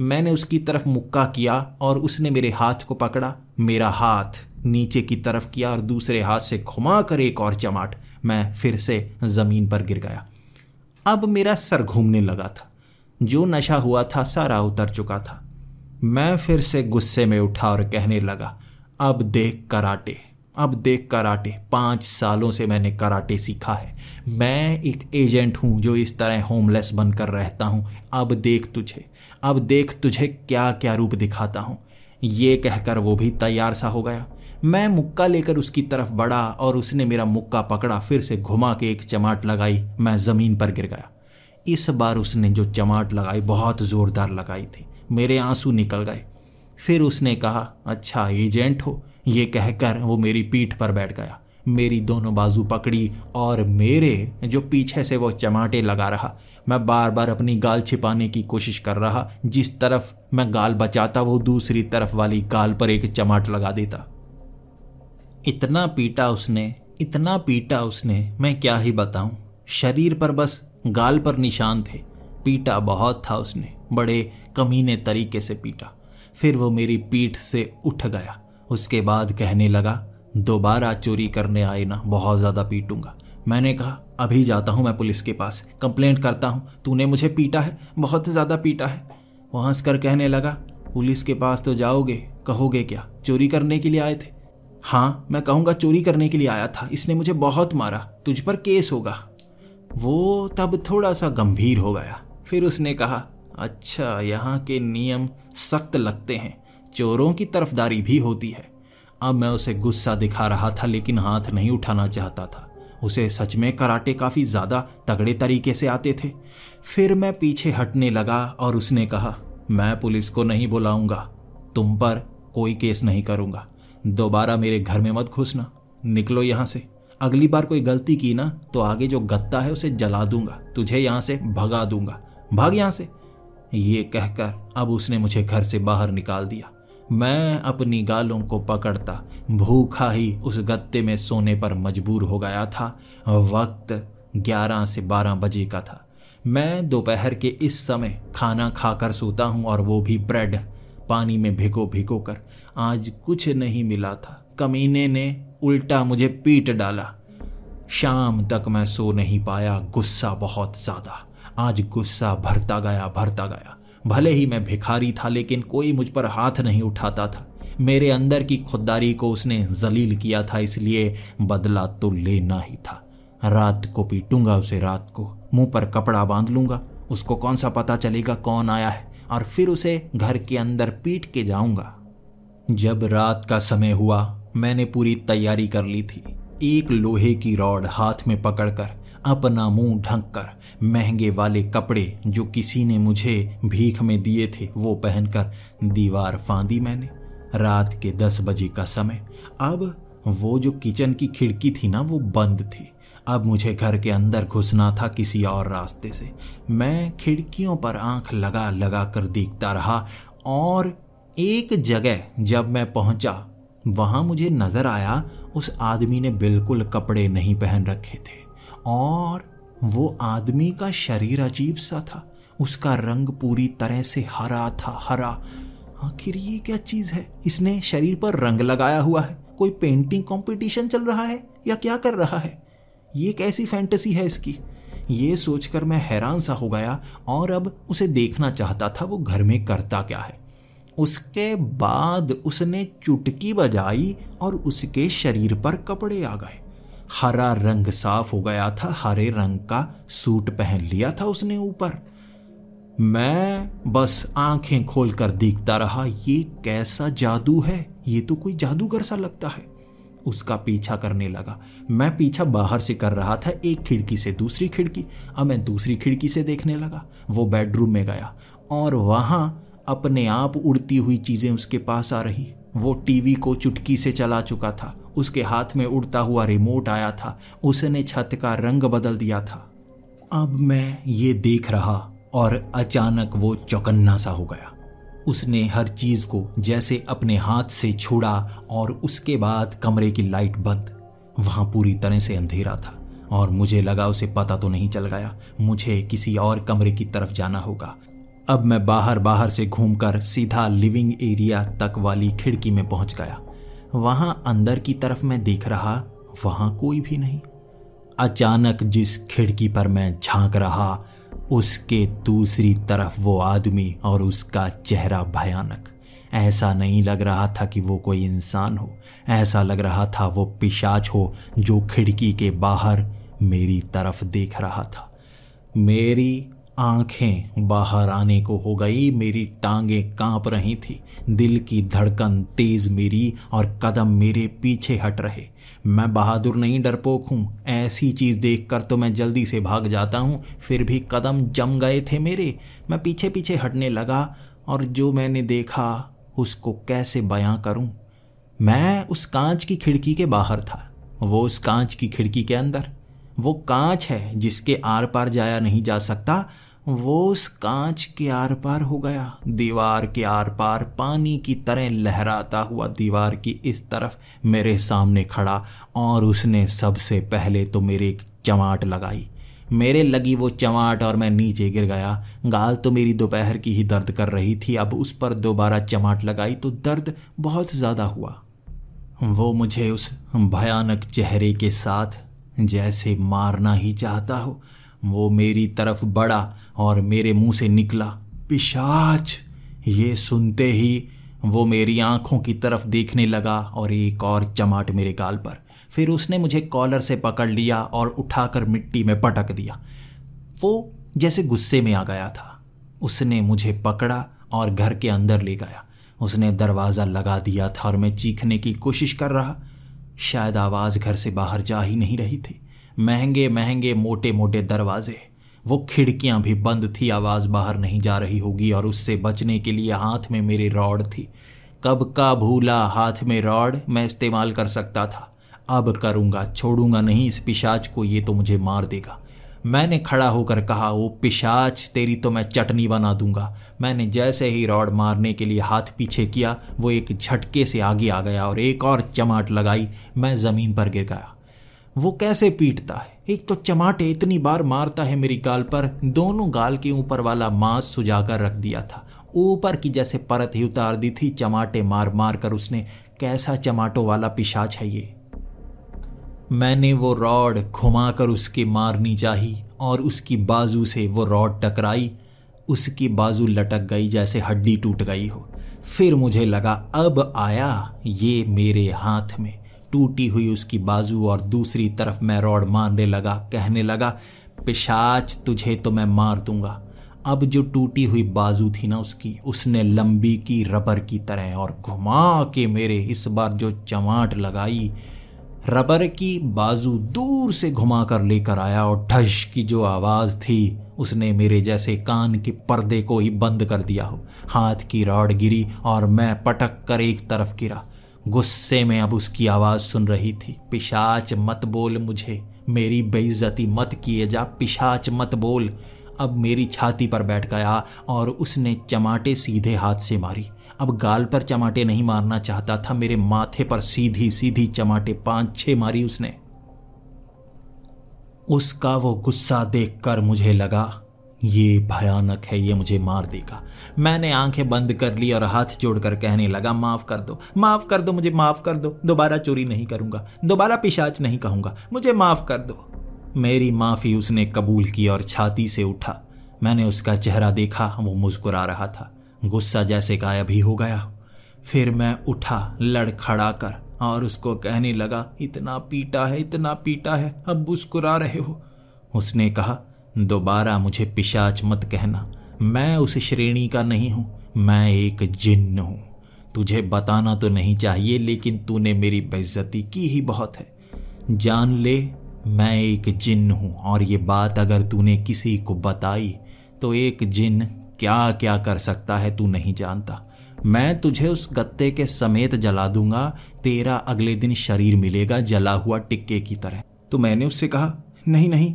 मैंने उसकी तरफ़ मुक्का किया और उसने मेरे हाथ को पकड़ा। मेरा हाथ नीचे की तरफ़ किया और दूसरे हाथ से घुमा कर एक और चमाट मैं फिर से ज़मीन पर गिर गया। अब मेरा सर घूमने लगा था। जो नशा हुआ था, सारा उतर चुका था। मैं फिर से गुस्से में उठा और कहने लगा, अब देख कराटे। अब देख कराटे, पाँच सालों से मैंने कराटे सीखा है। मैं एक एजेंट हूँ जो इस तरह होमलेस बनकर रहता हूँ। अब देख तुझे, अब देख तुझे क्या क्या रूप दिखाता हूँ। ये कहकर वो भी तैयार सा हो गया। मैं मुक्का लेकर उसकी तरफ़ बढ़ा और उसने मेरा मुक्का पकड़ा, फिर से घुमा के एक चमाट लगाई। मैं ज़मीन पर गिर गया। इस बार उसने जो चमाट लगाई, बहुत ज़ोरदार लगाई थी। मेरे आँसू निकल गए। फिर उसने कहा अच्छा एजेंट हो ये कहकर वो मेरी पीठ पर बैठ गया। मेरी दोनों बाजू पकड़ी और मेरे जो पीछे से वो चमाटे लगा रहा। मैं बार बार अपनी गाल छिपाने की कोशिश कर रहा। जिस तरफ़ मैं गाल बचाता, वो दूसरी तरफ़ वाली गाल पर एक चमाट लगा देता। इतना पीटा उसने, इतना पीटा उसने, मैं क्या ही बताऊँ। शरीर पर बस गाल पर निशान थे। पीटा बहुत था उसने, बड़े कमीने तरीके से पीटा। फिर वो मेरी पीठ से उठ गया। उसके बाद कहने लगा, दोबारा चोरी करने आए ना, बहुत ज़्यादा पीटूँगा। मैंने कहा, अभी जाता हूँ मैं पुलिस के पास, कंप्लेंट करता हूँ, तूने मुझे पीटा है, बहुत ज़्यादा पीटा है। वो हंस कर कहने लगा, पुलिस के पास तो जाओगे, कहोगे क्या, चोरी करने के लिए आए थे? हाँ मैं कहूँगा चोरी करने के लिए आया था, इसने मुझे बहुत मारा, तुझ पर केस होगा। वो तब थोड़ा सा गंभीर हो गया, फिर उसने कहा अच्छा यहाँ के नियम सख्त लगते हैं चोरों की तरफदारी भी होती है। अब मैं उसे गुस्सा दिखा रहा था, लेकिन हाथ नहीं उठाना चाहता था। उसे सच में कराटे काफ़ी ज़्यादा तगड़े तरीके से आते थे। फिर मैं पीछे हटने लगा और उसने कहा, मैं पुलिस को नहीं बुलाऊँगा। तुम पर कोई केस नहीं करूँगा। दोबारा मेरे घर में मत घुसना। निकलो यहाँ से। अगली बार कोई गलती की ना तो आगे जो गत्ता है उसे जला दूँगा। तुझे यहाँ से भगा दूँगा। भाग यहाँ से। ये कहकर अब उसने मुझे घर से बाहर निकाल दिया। मैं अपनी गालों को पकड़ता, भूखा ही उस गत्ते में सोने पर मजबूर हो गया था। वक्त ग्यारह से बारह बजे का था। मैं दोपहर के इस समय खाना खाकर सोता हूँ और वो भी ब्रेड पानी में भिगो भिगो कर आज कुछ नहीं मिला था। कमीने ने उल्टा मुझे पीट डाला। शाम तक मैं सो नहीं पाया। गुस्सा बहुत ज़्यादा। आज गुस्सा भरता गया भरता गया। भले ही मैं भिखारी था, लेकिन कोई मुझ पर हाथ नहीं उठाता था। मेरे अंदर की खुददारी को उसने जलील किया था, इसलिए बदला तो लेना ही था। रात को पीटूँगा उसे, रात को मुँह पर कपड़ा बाँध लूँगा। उसको कौन सा पता चलेगा कौन आया है, और फिर उसे घर के अंदर पीट के जाऊँगा। जब रात का समय हुआ, मैंने पूरी तैयारी कर ली थी। एक लोहे की रॉड हाथ में पकड़कर अपना मुँह ढंक कर, महँगे वाले कपड़े जो किसी ने मुझे भीख में दिए थे, वो पहनकर दीवार फांदी मैंने। रात के दस बजे का समय। अब वो जो किचन की खिड़की थी ना, वो बंद थी। अब मुझे घर के अंदर घुसना था किसी और रास्ते से। मैं खिड़कियों पर आँख लगा लगा कर देखता रहा और एक जगह जब मैं पहुँचा, वहाँ मुझे नज़र आया, उस आदमी ने बिल्कुल कपड़े नहीं पहन रखे थे। और वो आदमी का शरीर अजीब सा था। उसका रंग पूरी तरह से हरा था, हरा। आखिर ये क्या चीज़ है? इसने शरीर पर रंग लगाया हुआ है। कोई पेंटिंग कंपटीशन चल रहा है या क्या कर रहा है? ये कैसी फैंटेसी है इसकी? ये सोचकर मैं हैरान सा हो गया और अब उसे देखना चाहता था वो घर में करता क्या है। उसके बाद उसने चुटकी बजाई और उसके शरीर पर कपड़े आ गए। हरा रंग साफ़ हो गया था, हरे रंग का सूट पहन लिया था उसने ऊपर। मैं बस आँखें खोलकर देखता रहा, ये कैसा जादू है? ये तो कोई जादूगर सा लगता है। उसका पीछा करने लगा। मैं पीछा बाहर से कर रहा था, एक खिड़की से दूसरी खिड़की। अब मैं दूसरी खिड़की से देखने लगा। वो बेडरूम में गया और वहाँ अपने आप उड़ती हुई चीज़ें उसके पास आ रही। वो टीवी को चुटकी से चला चुका था। उसके हाथ में उड़ता हुआ रिमोट आया था। उसने छत का रंग बदल दिया था। अब मैं ये देख रहा और अचानक वो चौकन्ना सा हो गया। उसने हर चीज़ को जैसे अपने हाथ से छुड़ा और उसके बाद कमरे की लाइट बंद। वहाँ पूरी तरह से अंधेरा था और मुझे लगा उसे पता तो नहीं चल गया। मुझे किसी और कमरे की तरफ़ जाना होगा। अब मैं बाहर बाहर से घूमकर सीधा लिविंग एरिया तक वाली खिड़की में पहुँच गया। वहाँ अंदर की तरफ़ मैं देख रहा, वहाँ कोई भी नहीं। अचानक जिस खिड़की पर मैं झाँक रहा, उसके दूसरी तरफ़ वो आदमी और उसका चेहरा भयानक। ऐसा नहीं लग रहा था कि वो कोई इंसान हो। ऐसा लग रहा था वो पिशाच हो जो खिड़की के बाहर मेरी तरफ़ देख रहा था। मेरी आँखें बाहर आने को हो गई। मेरी टांगें काँप रही थी। दिल की धड़कन तेज मेरी और कदम मेरे पीछे हट रहे। मैं बहादुर नहीं डरपोक हूँ। ऐसी चीज़ देखकर तो मैं जल्दी से भाग जाता हूँ। फिर भी कदम जम गए थे मेरे। मैं पीछे पीछे हटने लगा और जो मैंने देखा, उसको कैसे बयां करूँ? मैं उस कांच की खिड़की के बाहर था। वो उस कांच की खिड़की के अंदर। वो कांच है जिसके आर पार जाया नहीं जा सकता। वो उस कांच के आर पार हो गया। दीवार के आर पार पानी की तरह लहराता हुआ दीवार की इस तरफ़ मेरे सामने खड़ा और उसने सबसे पहले तो मेरे एक चमाट लगाई। मेरे लगी वो चमाट और मैं नीचे गिर गया। गाल तो मेरी दोपहर की ही दर्द कर रही थी। अब उस पर दोबारा चमाट लगाई तो दर्द बहुत ज़्यादा हुआ। वो मुझे उस भयानक चेहरे के साथ जैसे मारना ही चाहता हो। वो मेरी तरफ़ बढ़ा और मेरे मुँह से निकला। पिशाच! ये सुनते ही वो मेरी आँखों की तरफ़ देखने लगा और एक और चमाट मेरे गाल पर। फिर उसने मुझे कॉलर से पकड़ लिया और उठाकर मिट्टी में पटक दिया। वो जैसे गुस्से में आ गया था। उसने मुझे पकड़ा और घर के अंदर ले गया। उसने दरवाज़ा लगा दिया था और मैं चीखने की कोशिश कर रहा। शायद आवाज़ घर से बाहर जा ही नहीं रही थी। महँगे महँगे मोटे मोटे दरवाजे वो खिड़कियाँ भी बंद थी, आवाज़ बाहर नहीं जा रही होगी और उससे बचने के लिए हाथ में मेरी रॉड थी। कब का भूला हाथ में रॉड मैं इस्तेमाल कर सकता था। अब करूँगा, छोड़ूँगा नहीं, इस पिशाच को ये तो मुझे मार देगा। मैंने खड़ा होकर कहा वो पिशाच, तेरी तो मैं चटनी बना दूँगा। मैंने जैसे ही रॉड मारने के लिए हाथ पीछे किया, वो एक झटके से आगे आ गया और एक और चमाट लगाई, मैं ज़मीन पर गिर गया। वो कैसे पीटता है? एक तो चमाटे इतनी बार मारता है मेरी गाल पर, दोनों गाल के ऊपर वाला मांस सुजाकर रख दिया था। ऊपर की जैसे परत ही उतार दी थी, चमाटे मार मार कर उसने, कैसा चमाटो वाला पिशाच है ये? मैंने वो रॉड घुमाकर उसके मारनी चाही, और उसकी बाजू से वो रॉड टकराई, उसकी बाजू लटक गई जैसे हड्डी टूट गई हो। फिर मुझे लगा, अब आया ये मेरे हाथ में। टूटी हुई उसकी बाजू और दूसरी तरफ़ मैं रॉड मारने लगा, कहने लगा, पिशाच, तुझे तो मैं मार दूँगा। अब जो टूटी हुई बाजू थी ना उसकी, उसने लंबी की रबर की तरह और घुमा के मेरे इस बार जो चमाट लगाई, रबर की बाजू दूर से घुमा कर लेकर आया और ढश की जो आवाज़ थी, उसने मेरे जैसे कान के पर्दे को ही बंद कर दिया हो। हाथ की रॉड गिरी और मैं पटक कर एक तरफ़ गिरा। गुस्से में अब उसकी आवाज़ सुन रही थी। पिशाच मत बोल मुझे। मेरी बेइज्जती मत किए जा। पिशाच मत बोल। अब मेरी छाती पर बैठ गया और उसने चमाटे सीधे हाथ से मारी। अब गाल पर चमाटे नहीं मारना चाहता था। मेरे माथे पर सीधी सीधी चमाटे पाँच छह मारी उसने। उसका वो गुस्सा देखकर मुझे लगा ये भयानक है, ये मुझे मार देगा। मैंने आँखें बंद कर ली और हाथ जोड़कर कहने लगा, माफ़ कर दो, माफ़ कर दो, मुझे माफ़ कर दो, दोबारा चोरी नहीं करूँगा, दोबारा पिशाच नहीं कहूँगा, मुझे माफ़ कर दो। मेरी माफ़ी उसने कबूल की और छाती से उठा। मैंने उसका चेहरा देखा, वो मुस्कुरा रहा था। गुस्सा जैसे गायब ही हो गया। फिर मैं उठा लड़खड़ा कर और उसको कहने लगा, इतना पीटा है, इतना पीटा है, अब मुस्कुरा रहे हो। उसने कहा दोबारा मुझे पिशाच मत कहना। मैं उस श्रेणी का नहीं हूँ, मैं एक जिन्न हूँ। तुझे बताना तो नहीं चाहिए, लेकिन तूने मेरी बेइज्जती की ही बहुत है। जान ले, मैं एक जिन्न हूँ, और ये बात अगर तूने किसी को बताई तो एक जिन क्या क्या कर सकता है तू नहीं जानता। मैं तुझे उस गत्ते के समेत जला दूँगा, तेरा अगले दिन शरीर मिलेगा जला हुआ टिक्के की तरह। तो मैंने उससे कहा, नहीं नहीं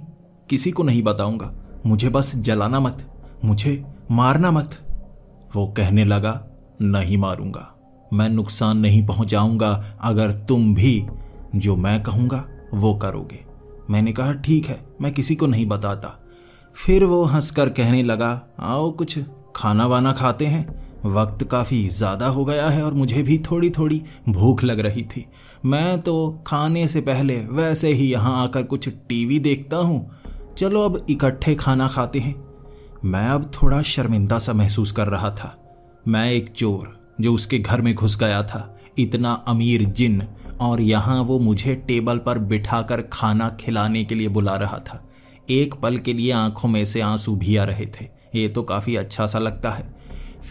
किसी को नहीं बताऊँगा। मुझे बस जलाना मत, मुझे मारना मत। वो कहने लगा, नहीं मारूँगा। मैं नुकसान नहीं पहुंचाऊँगा। अगर तुम भी जो मैं कहूँगा, वो करोगे। मैंने कहा, ठीक है, मैं किसी को नहीं बताता। फिर वो हंसकर कहने लगा, आओ कुछ खाना वाना खाते हैं। वक्त काफ़ी ज़्यादा हो गया है और मुझे भी थोड़ी थोड़ी भूख लग रही थी। मैं तो खाने से पहले वैसे ही यहाँ आकर कुछ टीवी देखता हूँ। चलो अब इकट्ठे खाना खाते हैं। मैं अब थोड़ा शर्मिंदा सा महसूस कर रहा था। मैं एक चोर, जो उसके घर में घुस गया था। इतना अमीर जिन, और यहाँ वो मुझे टेबल पर बिठाकर खाना खिलाने के लिए बुला रहा था। एक पल के लिए आँखों में से आँसू भी आ रहे थे। ये तो काफ़ी अच्छा सा लगता है।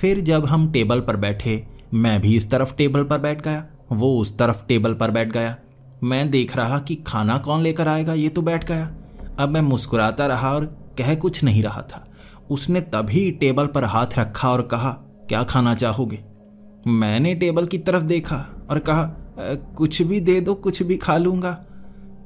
फिर जब हम टेबल पर बैठे, मैं भी इस तरफ़ टेबल पर बैठ गया, वो उस तरफ़ टेबल पर बैठ गया। मैं देख रहा कि खाना कौन लेकर आएगा, ये तो बैठ गया। अब मैं मुस्कुराता रहा और कह कुछ नहीं रहा था। उसने तभी टेबल पर हाथ रखा और कहा, क्या खाना चाहोगे? मैंने टेबल की तरफ़ देखा और कहा कुछ भी दे दो, कुछ भी खा लूँगा।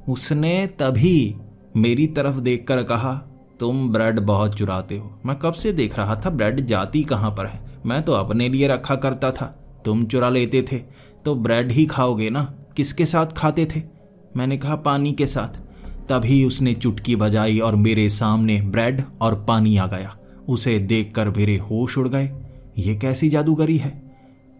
उसने तभी मेरी तरफ़ देखकर कहा, तुम ब्रेड बहुत चुराते हो। मैं कब से देख रहा था ब्रेड जाती कहाँ पर है? मैं तो अपने लिए रखा करता था। तुम चुरा लेते थे तो ब्रेड ही खाओगे ना? किसके साथ खाते थे? मैंने कहा, पानी के साथ। तभी उसने चुटकी बजाई और मेरे सामने ब्रेड और पानी आ गया। उसे देखकर मेरे होश उड़ गए। ये कैसी जादूगरी है?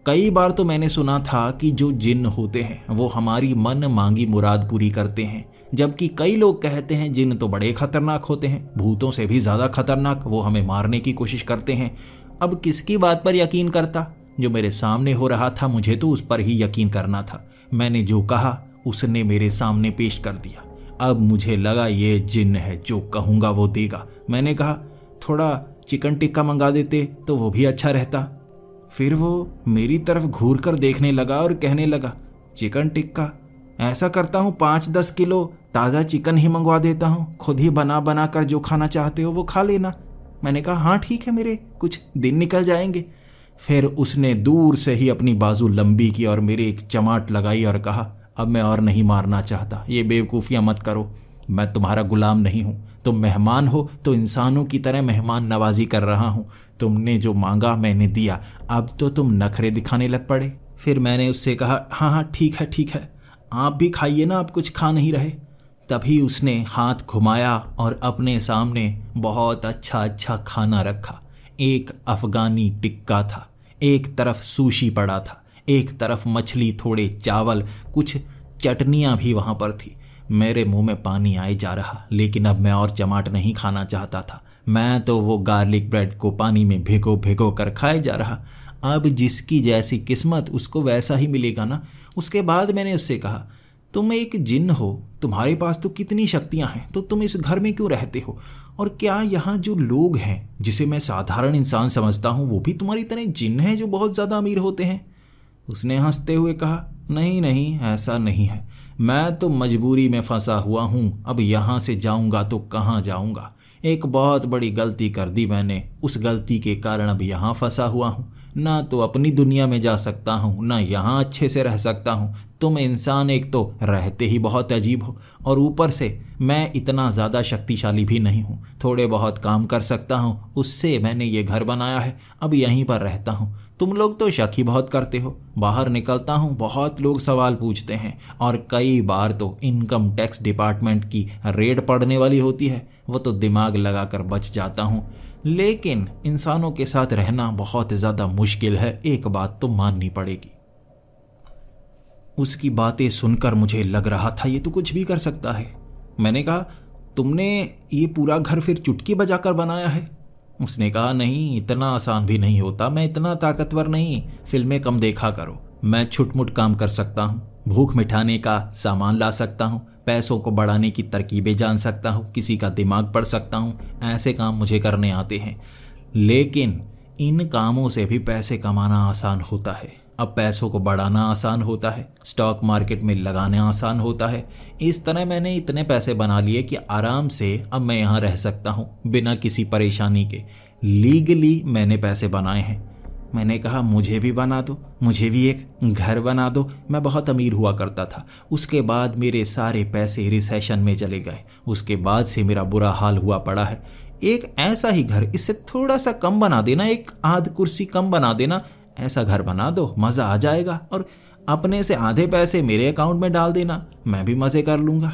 कई बार तो मैंने सुना था कि जो जिन होते हैं, वो हमारी मन मांगी मुराद पूरी करते हैं। जबकि कई लोग कहते हैं, जिन तो बड़े खतरनाक होते हैं। भूतों से भी ज़्यादा खतरनाक, वो हमें मारने की कोशिश करते हैं। अब किसकी बात पर यकीन करता? जो मेरे सामने हो रहा था, मुझे तो उस पर ही यकीन करना था। मैंने जो कहा, उसने मेरे सामने पेश कर दिया। अब मुझे लगा ये जिन है जो कहूँगा वो देगा। मैंने कहा, थोड़ा चिकन टिक्का मंगा देते तो वो भी अच्छा रहता। फिर वो मेरी तरफ़ घूर कर देखने लगा और कहने लगा, चिकन टिक्का, ऐसा करता हूँ पाँच दस किलो ताज़ा चिकन ही मंगवा देता हूँ। खुद ही बना बना कर जो खाना चाहते हो वो खा लेना। मैंने कहा हाँ ठीक है मेरे, कुछ दिन निकल जाएँगे। फिर उसने दूर से ही अपनी बाजू लंबी की और मेरे एक चमाट लगाई और कहा अब मैं और नहीं मारना चाहता। ये बेवकूफ़ियाँ मत करो। मैं तुम्हारा गुलाम नहीं हूँ। तुम मेहमान हो तो इंसानों की तरह मेहमान नवाजी कर रहा हूँ। तुमने जो मांगा मैंने दिया। अब तो तुम नखरे दिखाने लग पड़े। फिर मैंने उससे कहा हाँ हाँ ठीक है ठीक है। आप भी खाइए ना, आप कुछ खा नहीं रहे। तभी उसने हाथ घुमाया और अपने सामने बहुत अच्छा अच्छा खाना रखा। एक अफगानी टिक्का था। एक तरफ़ सूशी पड़ा था। एक तरफ़ मछली, थोड़े चावल, कुछ चटनियाँ भी वहाँ पर थी। मेरे मुँह में पानी आए जा रहा, लेकिन अब मैं और चमाट नहीं खाना चाहता था। मैं तो वो गार्लिक ब्रेड को पानी में भिगो भिगो कर खाए जा रहा। अब जिसकी जैसी किस्मत, उसको वैसा ही मिलेगा ना? उसके बाद मैंने उससे कहा, तुम एक जिन हो, तुम्हारे पास तो कितनी शक्तियाँ हैं तो तुम इस घर में क्यों रहते हो? और क्या यहाँ जो लोग हैं, जिसे मैं साधारण इंसान समझता हूँ, वो भी तुम्हारी तरह जिन हैं जो बहुत ज़्यादा अमीर होते हैं? उसने हँसते हुए कहा, नहीं नहीं, ऐसा नहीं है। मैं तो मजबूरी में फंसा हुआ हूँ। अब यहाँ से जाऊँगा तो कहाँ जाऊँगा? एक बहुत बड़ी गलती कर दी मैंने। उस गलती के कारण अब यहाँ फंसा हुआ हूँ। ना तो अपनी दुनिया में जा सकता हूँ, ना यहाँ अच्छे से रह सकता हूँ। तुम इंसान एक तो रहते ही बहुत अजीब हो, और ऊपर से मैं इतना ज़्यादा शक्तिशाली भी नहीं हूँ। थोड़े बहुत काम कर सकता हूँ। उससे मैंने ये घर बनाया है। अब यहीं पर रहता हूँ। तुम लोग तो शक ही बहुत करते हो। बाहर निकलता हूँ, बहुत लोग सवाल पूछते हैं और कई बार तो इनकम टैक्स डिपार्टमेंट की रेड पड़ने वाली होती है। वो तो दिमाग लगाकर बच जाता हूँ। लेकिन इंसानों के साथ रहना बहुत ज़्यादा मुश्किल है, एक बात तो माननी पड़ेगी। उसकी बातें सुनकर मुझे लग रहा था, ये तो कुछ भी कर सकता है। मैंने कहा, तुमने ये पूरा घर फिर चुटकी बजाकर बनाया है? उसने कहा, नहीं, इतना आसान भी नहीं होता, मैं इतना ताकतवर नहीं। फ़िल्में कम देखा करो। मैं छुटमुट काम कर सकता हूँ, भूख मिठाने का सामान ला सकता हूँ, पैसों को बढ़ाने की तरकीबें जान सकता हूँ, किसी का दिमाग पढ़ सकता हूँ, ऐसे काम मुझे करने आते हैं। लेकिन इन कामों से भी पैसे कमाना आसान होता है। अब पैसों को बढ़ाना आसान होता है स्टॉक मार्केट में लगाना आसान होता है। इस तरह मैंने इतने पैसे बना लिए कि आराम से अब मैं यहाँ रह सकता हूँ, बिना किसी परेशानी के। लीगली मैंने पैसे बनाए हैं। मैंने कहा, मुझे भी बना दो, मुझे भी एक घर बना दो। मैं बहुत अमीर हुआ करता था। उसके बाद मेरे सारे पैसे रिसेशन में चले गए। उसके बाद से मेरा बुरा हाल हुआ पड़ा है। एक ऐसा ही घर इससे थोड़ा सा कम बना देना, एक आध कुर्सी कम बना देना ऐसा घर बना दो, मज़ा आ जाएगा और अपने से आधे पैसे मेरे अकाउंट में डाल देना, मैं भी मज़े कर लूँगा।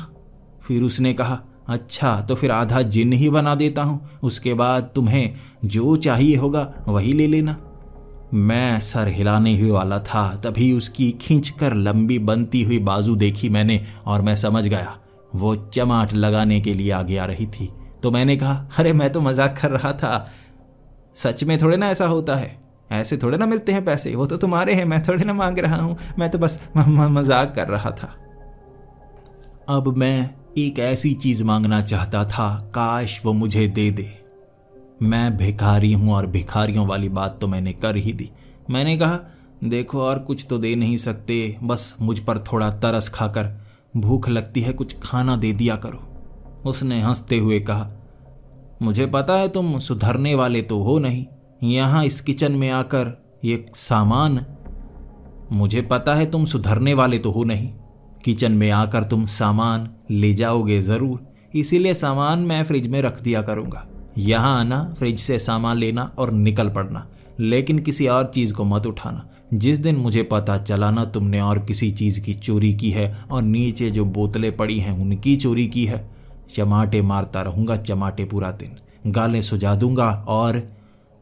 फिर उसने कहा अच्छा तो फिर आधा जिन ही बना देता हूँ, उसके बाद तुम्हें जो चाहिए होगा वही ले लेना। मैं सर हिलाने ही वाला था, तभी उसकी खींचकर लंबी बनती हुई बाजू देखी मैंने और मैं समझ गया, वो चमाट लगाने के लिए आगे आ रही थी। तो मैंने कहा, अरे, मैं तो मज़ाक कर रहा था। सच में थोड़े ना ऐसा होता है? ऐसे थोड़े ना मिलते हैं पैसे, वो तो तुम्हारे हैं, मैं थोड़े ना मांग रहा हूँ, मैं तो बस मज़ाक कर रहा था। अब मैं एक ऐसी चीज़ मांगना चाहता था, काश वो मुझे दे दे। मैं भिखारी हूँ और भिखारियों वाली बात तो मैंने कर ही दी। मैंने कहा, देखो, और कुछ तो दे नहीं सकते, बस मुझ पर थोड़ा तरस खाकर भूख लगती है, कुछ खाना दे दिया करो। उसने हँसते हुए कहा, मुझे पता है तुम सुधरने वाले तो हो नहीं यहाँ इस किचन में आकर ये सामान, मुझे पता है तुम सुधरने वाले तो हो नहीं। किचन में आकर तुम सामान ले जाओगे ज़रूर, इसीलिए सामान मैं फ्रिज में रख दिया करूँगा। यहाँ आना, फ्रिज से सामान लेना और निकल पड़ना, लेकिन किसी और चीज़ को मत उठाना। जिस दिन मुझे पता चला ना तुमने और किसी चीज़ की चोरी की है और नीचे जो बोतलें पड़ी हैं उनकी चोरी की है, चमाटे मारता रहूँगा, चमाटे पूरा दिन। गालें सुझा दूँगा और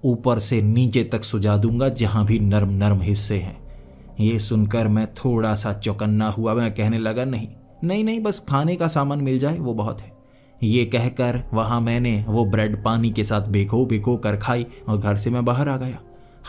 ऊपर से नीचे तक सुझा दूँगा, जहाँ भी नरम नरम हिस्से हैं। ये सुनकर मैं थोड़ा सा चौकन्ना हुआ। मैं कहने लगा, नहीं नहीं नहीं, बस खाने का सामान मिल जाए, वो बहुत है। ये कहकर वहाँ मैंने वो ब्रेड पानी के साथ बेको बेको कर खाई और घर से मैं बाहर आ गया।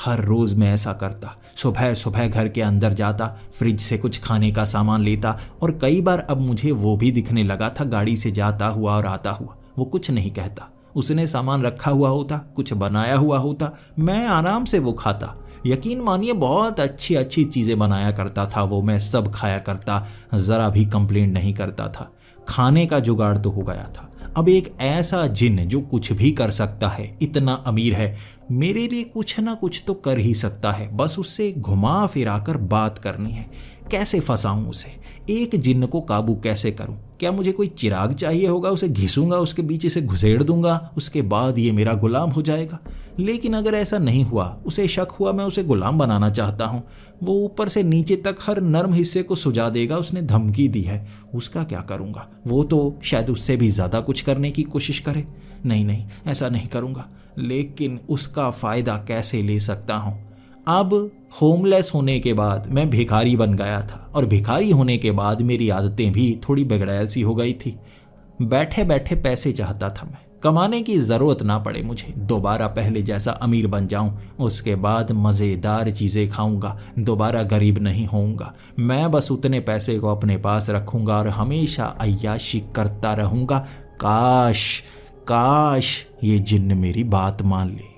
हर रोज मैं ऐसा करता, सुबह सुबह घर के अंदर जाता, फ्रिज से कुछ खाने का सामान लेता और कई बार अब मुझे वो भी दिखने लगा था, गाड़ी से जाता हुआ और आता हुआ। वो कुछ नहीं कहता। उसने सामान रखा हुआ होता, कुछ बनाया हुआ होता, मैं आराम से वो खाता। यकीन मानिए, बहुत अच्छी अच्छी चीज़ें बनाया करता था वो, मैं सब खाया करता, ज़रा भी कंप्लेंट नहीं करता था। खाने का जुगाड़ तो हो गया था। अब एक ऐसा जिन जो कुछ भी कर सकता है, इतना अमीर है, मेरे लिए कुछ ना कुछ तो कर ही सकता है, बस उससे घुमा फिराकर बात करनी है। कैसे फंसाऊं उसे? एक जिन्न को काबू कैसे करूँ? क्या मुझे कोई चिराग चाहिए होगा? उसे घिसूँगा, उसके बीच से घुसेड़ दूँगा, उसके बाद ये मेरा गुलाम हो जाएगा। लेकिन अगर ऐसा नहीं हुआ, उसे शक हुआ, मैं उसे गुलाम बनाना चाहता हूँ। वो ऊपर से नीचे तक हर नर्म हिस्से को सुझा देगा, उसने धमकी दी है। उसका क्या करूँगा? वो तो शायद उससे भी ज़्यादा कुछ करने की कोशिश करे। नहीं नहीं, ऐसा नहीं करूँगा। लेकिन उसका फ़ायदा कैसे ले सकता हूँ? अब होमलेस होने के बाद मैं भिखारी बन गया था और भिखारी होने के बाद मेरी आदतें भी थोड़ी बिगड़ैल सी हो गई थी। बैठे बैठे पैसे चाहता था मैं। कमाने की ज़रूरत ना पड़े मुझे। दोबारा पहले जैसा अमीर बन जाऊँ, उसके बाद मज़ेदार चीज़ें खाऊँगा। दोबारा गरीब नहीं होऊँगा। मैं बस उतने पैसे को अपने पास रखूँगा और हमेशा अयाशी करता रहूँगा। काश काश ये जिन्न मेरी बात मान ले।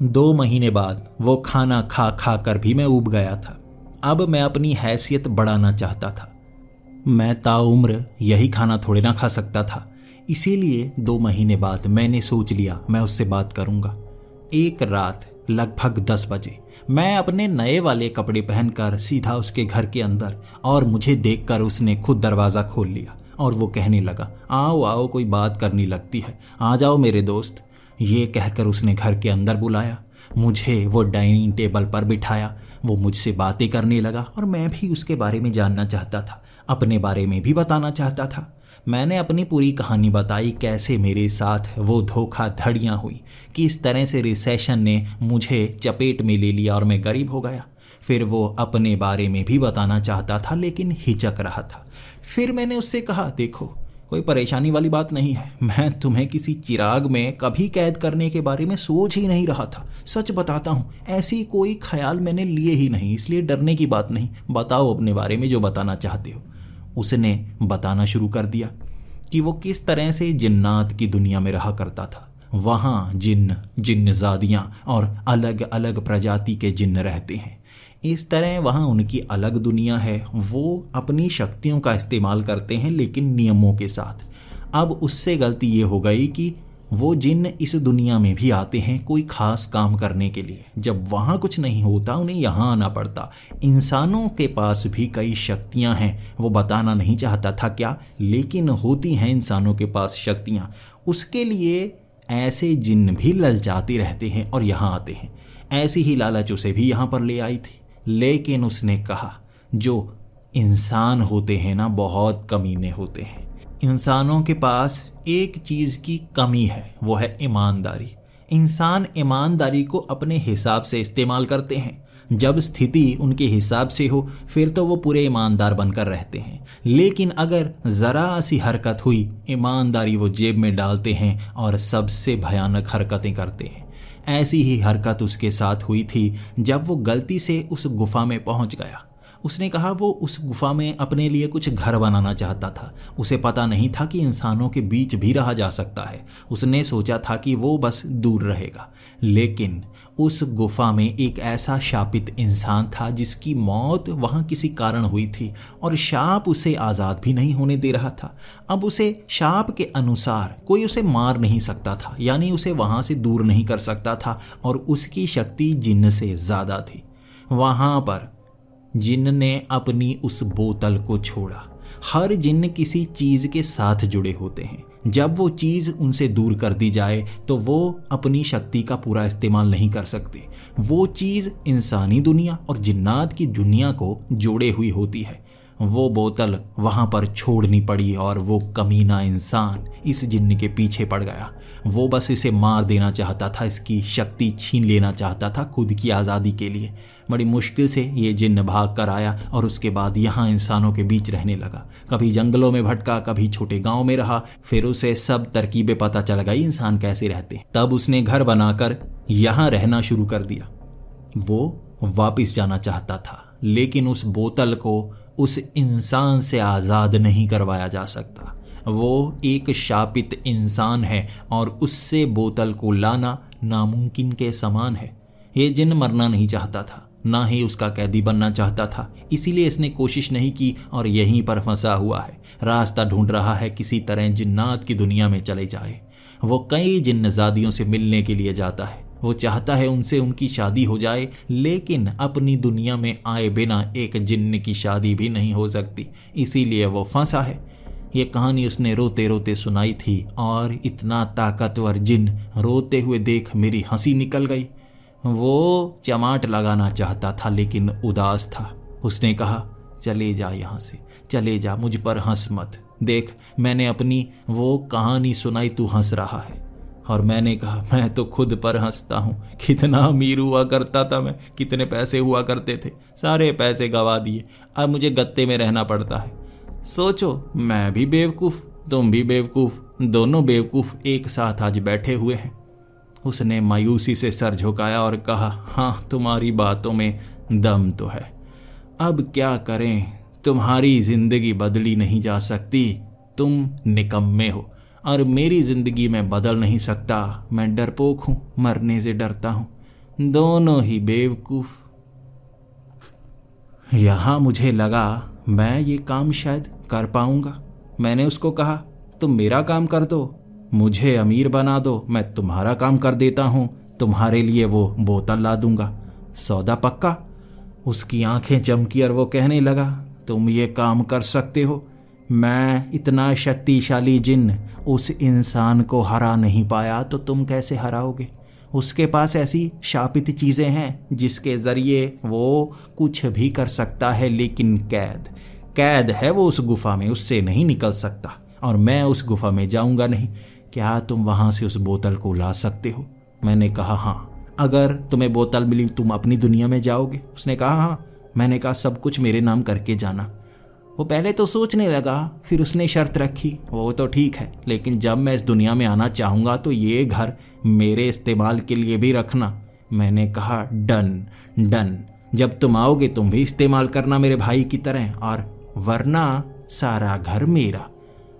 दो महीने बाद वो खाना खा खा कर भी मैं उब गया था। अब मैं अपनी हैसियत बढ़ाना चाहता था। मैं ताउम्र यही खाना थोड़े ना खा सकता था। इसीलिए दो महीने बाद मैंने सोच लिया, मैं उससे बात करूँगा। एक रात लगभग दस बजे, मैं अपने नए वाले कपड़े पहनकर सीधा उसके घर के अंदर और मुझे देखकर उसने खुद दरवाज़ा खोल लिया और वो कहने लगा, आओ आओ, कोई बात करनी लगती है। आ जाओ मेरे दोस्त। ये कहकर उसने घर के अंदर बुलाया। मुझे वो डाइनिंग टेबल पर बिठाया। वो मुझसे बातें करने लगा और मैं भी उसके बारे में जानना चाहता था। अपने बारे में भी बताना चाहता था। मैंने अपनी पूरी कहानी बताई कैसे मेरे साथ वो धोखा धड़ियाँ हुई। किस तरह से रिसेशन ने मुझे चपेट में ले लिया और मैं गरीब हो गया। फिर वो अपने बारे में भी बताना चाहता था, लेकिन हिचक रहा था। फिर मैंने उससे कहा, देखो कोई परेशानी वाली बात नहीं है। मैं तुम्हें किसी चिराग में कभी कैद करने के बारे में सोच ही नहीं रहा था। सच बताता हूँ, ऐसी कोई ख्याल मैंने लिए ही नहीं, इसलिए डरने की बात नहीं। बताओ अपने बारे में जो बताना चाहते हो। उसने बताना शुरू कर दिया कि वो किस तरह से जिन्नात की दुनिया में रहा करता था। वहाँ जिन्न, जिन्नजादियाँ और अलग अलग प्रजाति के जिन्न रहते हैं। इस तरह वहाँ उनकी अलग दुनिया है। वो अपनी शक्तियों का इस्तेमाल करते हैं, लेकिन नियमों के साथ। अब उससे गलती ये हो गई कि वो जिन इस दुनिया में भी आते हैं, कोई खास काम करने के लिए। जब वहाँ कुछ नहीं होता, उन्हें यहाँ आना पड़ता। इंसानों के पास भी कई शक्तियाँ हैं। वो बताना नहीं चाहता था क्या, लेकिन होती हैं इंसानों के पास शक्तियाँ। उसके लिए ऐसे जिन भी ललचाते रहते हैं और यहाँ आते हैं। ऐसी ही लालच उसे भी यहाँ पर ले आई थी। लेकिन उसने कहा, जो इंसान होते हैं ना, बहुत कमीने होते हैं। इंसानों के पास एक चीज़ की कमी है, वो है ईमानदारी। इंसान ईमानदारी को अपने हिसाब से इस्तेमाल करते हैं। जब स्थिति उनके हिसाब से हो, फिर तो वो पूरे ईमानदार बनकर रहते हैं। लेकिन अगर ज़रा सी हरकत हुई, ईमानदारी वो जेब में डालते हैं और सबसे भयानक हरकतें करते हैं। ऐसी ही हरकत उसके साथ हुई थी जब वो गलती से उस गुफा में पहुँच गया। उसने कहा, वो उस गुफा में अपने लिए कुछ घर बनाना चाहता था। उसे पता नहीं था कि इंसानों के बीच भी रहा जा सकता है। उसने सोचा था कि वो बस दूर रहेगा। लेकिन उस गुफा में एक ऐसा शापित इंसान था जिसकी मौत वहाँ किसी कारण हुई थी और शाप उसे आज़ाद भी नहीं होने दे रहा था। अब उसे शाप के अनुसार कोई उसे मार नहीं सकता था, यानी उसे वहाँ से दूर नहीं कर सकता था और उसकी शक्ति जिन्न से ज़्यादा थी। वहाँ पर जिन्न ने अपनी उस बोतल को छोड़ा। हर जिन्न किसी चीज़ के साथ जुड़े होते हैं। जब वो चीज़ उनसे दूर कर दी जाए तो वो अपनी शक्ति का पूरा इस्तेमाल नहीं कर सकते। वो चीज़ इंसानी दुनिया और जिन्नात की दुनिया को जोड़े हुई होती है। वो बोतल वहाँ पर छोड़नी पड़ी और वो कमीना इंसान इस जिन्न के पीछे पड़ गया। वो बस इसे मार देना चाहता था, इसकी शक्ति छीन लेना चाहता था खुद की आज़ादी के लिए। बड़ी मुश्किल से ये जिन्न भाग कर आया और उसके बाद यहाँ इंसानों के बीच रहने लगा। कभी जंगलों में भटका, कभी छोटे गाँव में रहा, फिर उसे सब तरकीबें पता चल गई इंसान कैसे रहते। तब उसने घर बनाकर यहाँ रहना शुरू कर दिया। वो वापिस जाना चाहता था, लेकिन उस बोतल को उस इंसान से आज़ाद नहीं करवाया जा सकता। वो एक शापित इंसान है और उससे बोतल को लाना नामुमकिन के समान है। ये जिन मरना नहीं चाहता था ना ही उसका कैदी बनना चाहता था, इसीलिए इसने कोशिश नहीं की और यहीं पर फंसा हुआ है। रास्ता ढूंढ रहा है किसी तरह जिन्नात की दुनिया में चले जाए। वो कई जिन्नजादियों से मिलने के लिए जाता है। वो चाहता है उनसे उनकी शादी हो जाए, लेकिन अपनी दुनिया में आए बिना एक जिन्न की शादी भी नहीं हो सकती। इसीलिए वो फंसा है। ये कहानी उसने रोते रोते सुनाई थी और इतना ताकतवर जिन रोते हुए देख मेरी हँसी निकल गई। वो चमाट लगाना चाहता था, लेकिन उदास था। उसने कहा, चले जा यहाँ से, चले जा, मुझ पर हंस मत। देख, मैंने अपनी वो कहानी सुनाई, तू हंस रहा है। और मैंने कहा, मैं तो खुद पर हंसता हूँ। कितना अमीर हुआ करता था मैं, कितने पैसे हुआ करते थे। सारे पैसे गवा दिए। अब मुझे गत्ते में रहना पड़ता है। सोचो, मैं भी बेवकूफ़, तुम भी बेवकूफ़, दोनों बेवकूफ़ एक साथ आज बैठे हुए हैं। उसने मायूसी से सर झुकाया और कहा हाँ तुम्हारी बातों में दम तो है। अब क्या करें? तुम्हारी ज़िंदगी बदली नहीं जा सकती। तुम निकम्मे हो, और मेरी ज़िंदगी में बदल नहीं सकता। मैं डरपोक हूँ, मरने से डरता हूँ। दोनों ही बेवकूफ़। यहाँ मुझे लगा, मैं ये काम शायद कर पाऊँगा। मैंने उसको कहा, तुम मेरा काम कर दो। मुझे अमीर बना दो, मैं तुम्हारा काम कर देता हूँ, तुम्हारे लिए वो बोतल ला दूँगा। सौदा पक्का? उसकी आँखें चमकी और वो कहने लगा, तुम ये काम कर सकते हो। मैं इतना शक्तिशाली जिन उस इंसान को हरा नहीं पाया तो तुम कैसे हराओगे? उसके पास ऐसी शापित चीज़ें हैं, जिसके ज़रिए वो कुछ भी कर सकता है, लेकिन कैद कैद है वो उस गुफा में, उससे नहीं निकल सकता। और मैं उस गुफा में जाऊँगा नहीं। क्या तुम वहाँ से उस बोतल को ला सकते हो? मैंने कहा हाँ। अगर तुम्हें बोतल मिली, तुम अपनी दुनिया में जाओगे? उसने कहा हाँ। मैंने कहा, सब कुछ मेरे नाम करके जाना। वो पहले तो सोचने लगा, फिर उसने शर्त रखी। वो तो ठीक है, लेकिन जब मैं इस दुनिया में आना चाहूँगा तो ये घर मेरे इस्तेमाल के लिए भी रखना। मैंने कहा, डन डन। जब तुम आओगे, तुम भी इस्तेमाल करना मेरे भाई की तरह, और वरना सारा घर मेरा।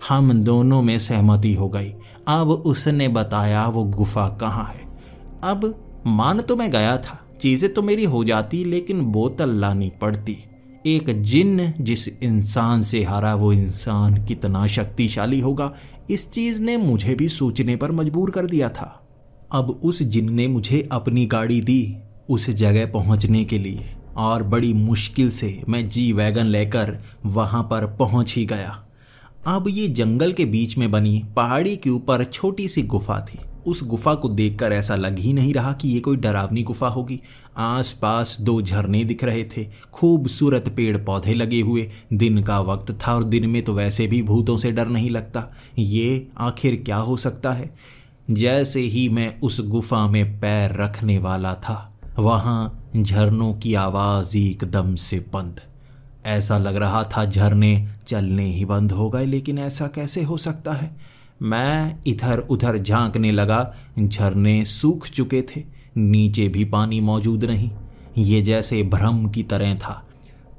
हम दोनों में सहमति हो गई। अब उसने बताया, वो गुफा कहाँ है? अब मान तो मैं गया था, चीज़ें तो मेरी हो जाती, लेकिन बोतल लानी पड़ती। एक जिन जिस इंसान से हारा, वो इंसान कितना शक्तिशाली होगा, इस चीज़ ने मुझे भी सोचने पर मजबूर कर दिया था। अब उस जिन ने मुझे अपनी गाड़ी दी, उस जगह पहुँचने के लिए, और बड़ी मुश्किल से मैं जी वैगन लेकर वहाँ पर पहुँच ही गया। अब ये जंगल के बीच में बनी पहाड़ी के ऊपर छोटी सी गुफा थी। उस गुफा को देखकर ऐसा लग ही नहीं रहा कि ये कोई डरावनी गुफा होगी। आसपास दो झरने दिख रहे थे। खूबसूरत पेड़ पौधे लगे हुए। दिन का वक्त था और दिन में तो वैसे भी भूतों से डर नहीं लगता। ये आखिर क्या हो सकता है? जैसे ही मैं उस गुफा में पैर रखने वाला था, वहाँ झरनों की आवाज़ एकदम से बंद। ऐसा लग रहा था झरने चलने ही बंद हो गए, लेकिन ऐसा कैसे हो सकता है? मैं इधर उधर झांकने लगा, झरने सूख चुके थे, नीचे भी पानी मौजूद नहीं। ये जैसे भ्रम की तरह था।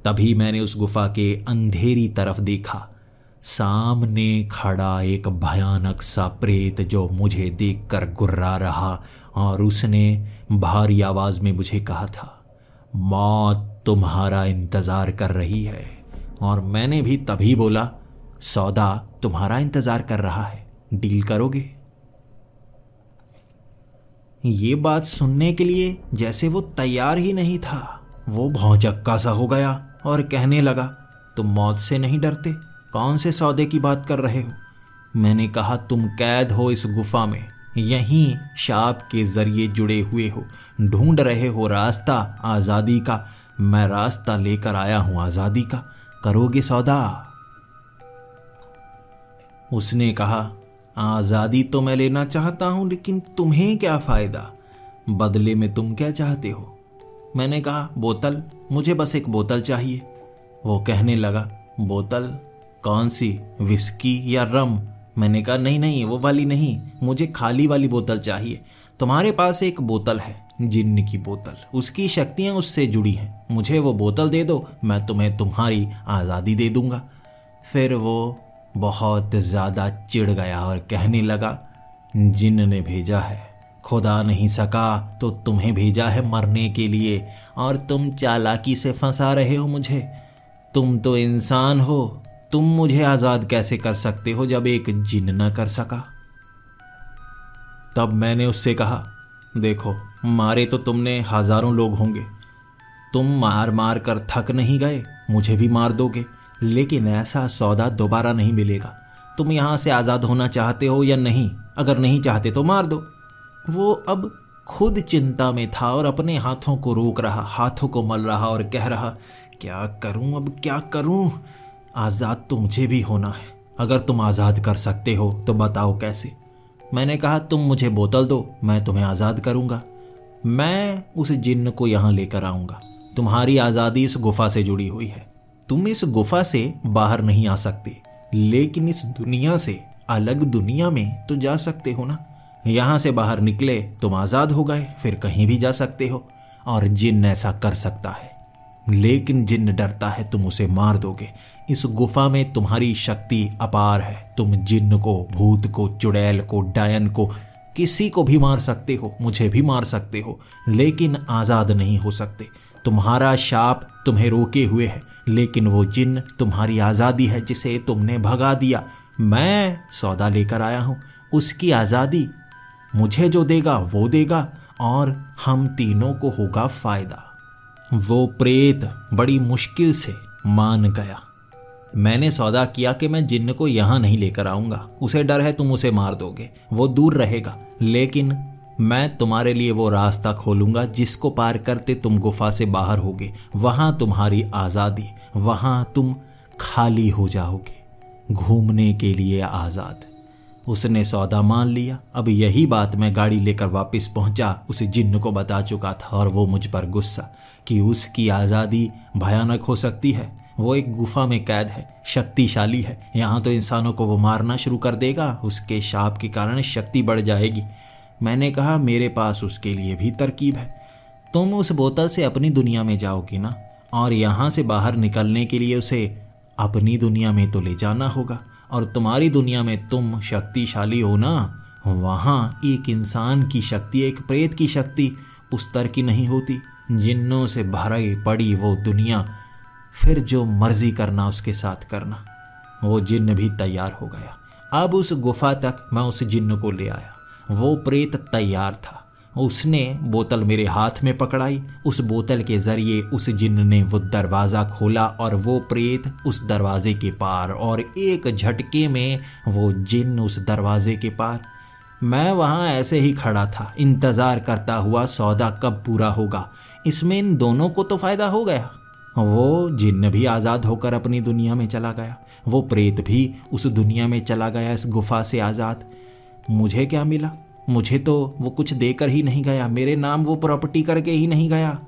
तभी मैंने उस गुफा के अंधेरी तरफ़ देखा। सामने खड़ा एक भयानक सा प्रेत जो मुझे देखकर गुर्रा रहा, और उसने भारी आवाज़ में मुझे कहा था, मौत तुम्हारा इंतज़ार कर रही है। और मैंने भी तभी बोला, सौदा तुम्हारा इंतज़ार कर रहा है। डील करोगे? ये बात सुनने के लिए जैसे वो तैयार ही नहीं था, वो भौचक्का सा हो गया और कहने लगा, तुम मौत से नहीं डरते, कौन से सौदे की बात कर रहे हो? मैंने कहा, तुम कैद हो इस गुफा में, यहीं शाप के ज़रिए जुड़े हुए हो, ढूंढ रहे हो रास्ता आज़ादी का मैं रास्ता लेकर आया हूँ आज़ादी का। करोगे सौदा? उसने कहा, आज़ादी तो मैं लेना चाहता हूँ, लेकिन तुम्हें क्या फ़ायदा? बदले में तुम क्या चाहते हो? मैंने कहा, बोतल, मुझे बस एक बोतल चाहिए। वो कहने लगा, बोतल? कौन सी? विस्की या रम? मैंने कहा, नहीं नहीं, वो वाली नहीं, मुझे खाली वाली बोतल चाहिए। तुम्हारे पास एक बोतल है, जिन्न की बोतल। उसकी शक्तियाँ उससे जुड़ी हैं। मुझे वो बोतल दे दो, मैं तुम्हें तुम्हारी आज़ादी दे दूँगा। फिर वो बहुत ज़्यादा चिढ़ गया और कहने लगा जिन ने भेजा है, खुदा नहीं सका तो तुम्हें भेजा है मरने के लिए, और तुम चालाकी से फंसा रहे हो मुझे। तुम तो इंसान हो, तुम मुझे आज़ाद कैसे कर सकते हो जब एक जिन न कर सका? तब मैंने उससे कहा, देखो, मारे तो तुमने हज़ारों लोग होंगे तुम मार मार कर थक नहीं गए, मुझे भी मार दोगे, लेकिन ऐसा सौदा दोबारा नहीं मिलेगा। तुम यहाँ से आज़ाद होना चाहते हो या नहीं? अगर नहीं चाहते तो मार दो। वो अब खुद चिंता में था और अपने हाथों को रोक रहा, हाथों को मल रहा और कह रहा, क्या करूँ अब, क्या करूँ? आज़ाद तो मुझे भी होना है। अगर तुम आज़ाद कर सकते हो तो बताओ कैसे? मैंने कहा, तुम मुझे बोतल दो, मैं तुम्हें आज़ाद करूँगा। मैं उस जिन्न को यहाँ लेकर आऊँगा। तुम्हारी आज़ादी इस गुफा से जुड़ी हुई है। तुम इस गुफा से बाहर नहीं आ सकते। लेकिन इस दुनिया से अलग दुनिया में तो जा सकते हो ना। यहाँ से बाहर निकले, तुम आज़ाद हो गए, फिर कहीं भी जा सकते हो। और जिन ऐसा कर सकता है। लेकिन जिन डरता है, तुम उसे मार दोगे। इस गुफा में तुम्हारी शक्ति अपार है। तुम जिन को, भूत को, चुड़ैल को, डायन को, किसी को भी मार सकते हो, मुझे भी मार सकते हो। लेकिन आज़ाद नहीं हो सकते। तुम्हारा शाप तुम्हें रोके हुए है, लेकिन वो जिन तुम्हारी आज़ादी है जिसे तुमने भगा दिया, मैं सौदा लेकर आया हूँ। उसकी आज़ादी मुझे जो देगा, वो देगा, और हम तीनों को होगा फ़ायदा। वो प्रेत बड़ी मुश्किल से मान गया। मैंने सौदा किया कि मैं जिन्न को यहाँ नहीं लेकर आऊँगा। उसे डर है तुम उसे मार दोगे। वो दूर रहेगा, लेकिन मैं तुम्हारे लिए वो रास्ता खोलूँगा जिसको पार करते तुम गुफा से बाहर होगे। वहाँ तुम्हारी आज़ादी, वहाँ तुम खाली हो जाओगे घूमने के लिए आज़ाद। उसने सौदा मान लिया। अब यही बात मैं गाड़ी लेकर वापस पहुँचा, उसे जिन्न को बता चुका था और वो मुझ पर गुस्सा कि उसकी आज़ादी भयानक हो सकती है। वो एक गुफा में कैद है, शक्तिशाली है। यहाँ तो इंसानों को वो मारना शुरू कर देगा। उसके शाप के कारण शक्ति बढ़ जाएगी। मैंने कहा, मेरे पास उसके लिए भी तरकीब है। तुम उस बोतल से अपनी दुनिया में जाओगी ना? और यहाँ से बाहर निकलने के लिए उसे अपनी दुनिया में तो ले जाना होगा। और तुम्हारी दुनिया में तुम शक्तिशाली हो ना? वहाँ एक इंसान की शक्ति, एक प्रेत की शक्ति उस तर की नहीं होती। जिन्नों से भरी पड़ी वो दुनिया, फिर जो मर्ज़ी करना, उसके साथ करना। वो जिन्न भी तैयार हो गया। अब उस गुफा तक मैं उस जिन्न को ले आया। वो प्रेत तैयार था। उसने बोतल मेरे हाथ में पकड़ाई। उस बोतल के ज़रिए उस जिन्न ने वो दरवाज़ा खोला और वो प्रेत उस दरवाजे के पार और एक झटके में वो जिन्न उस दरवाजे के पार। मैं वहाँ ऐसे ही खड़ा था। इंतज़ार करता हुआ सौदा कब पूरा होगा? इसमें इन दोनों को तो फ़ायदा हो गया। वो जिन्न भी आज़ाद होकर अपनी दुनिया में चला गया। वो प्रेत भी उस दुनिया में चला गया, इस गुफा से आज़ाद। मुझे क्या मिला? मुझे तो वो कुछ देकर ही नहीं गया। मेरे नाम वो प्रॉपर्टी करके ही नहीं गया।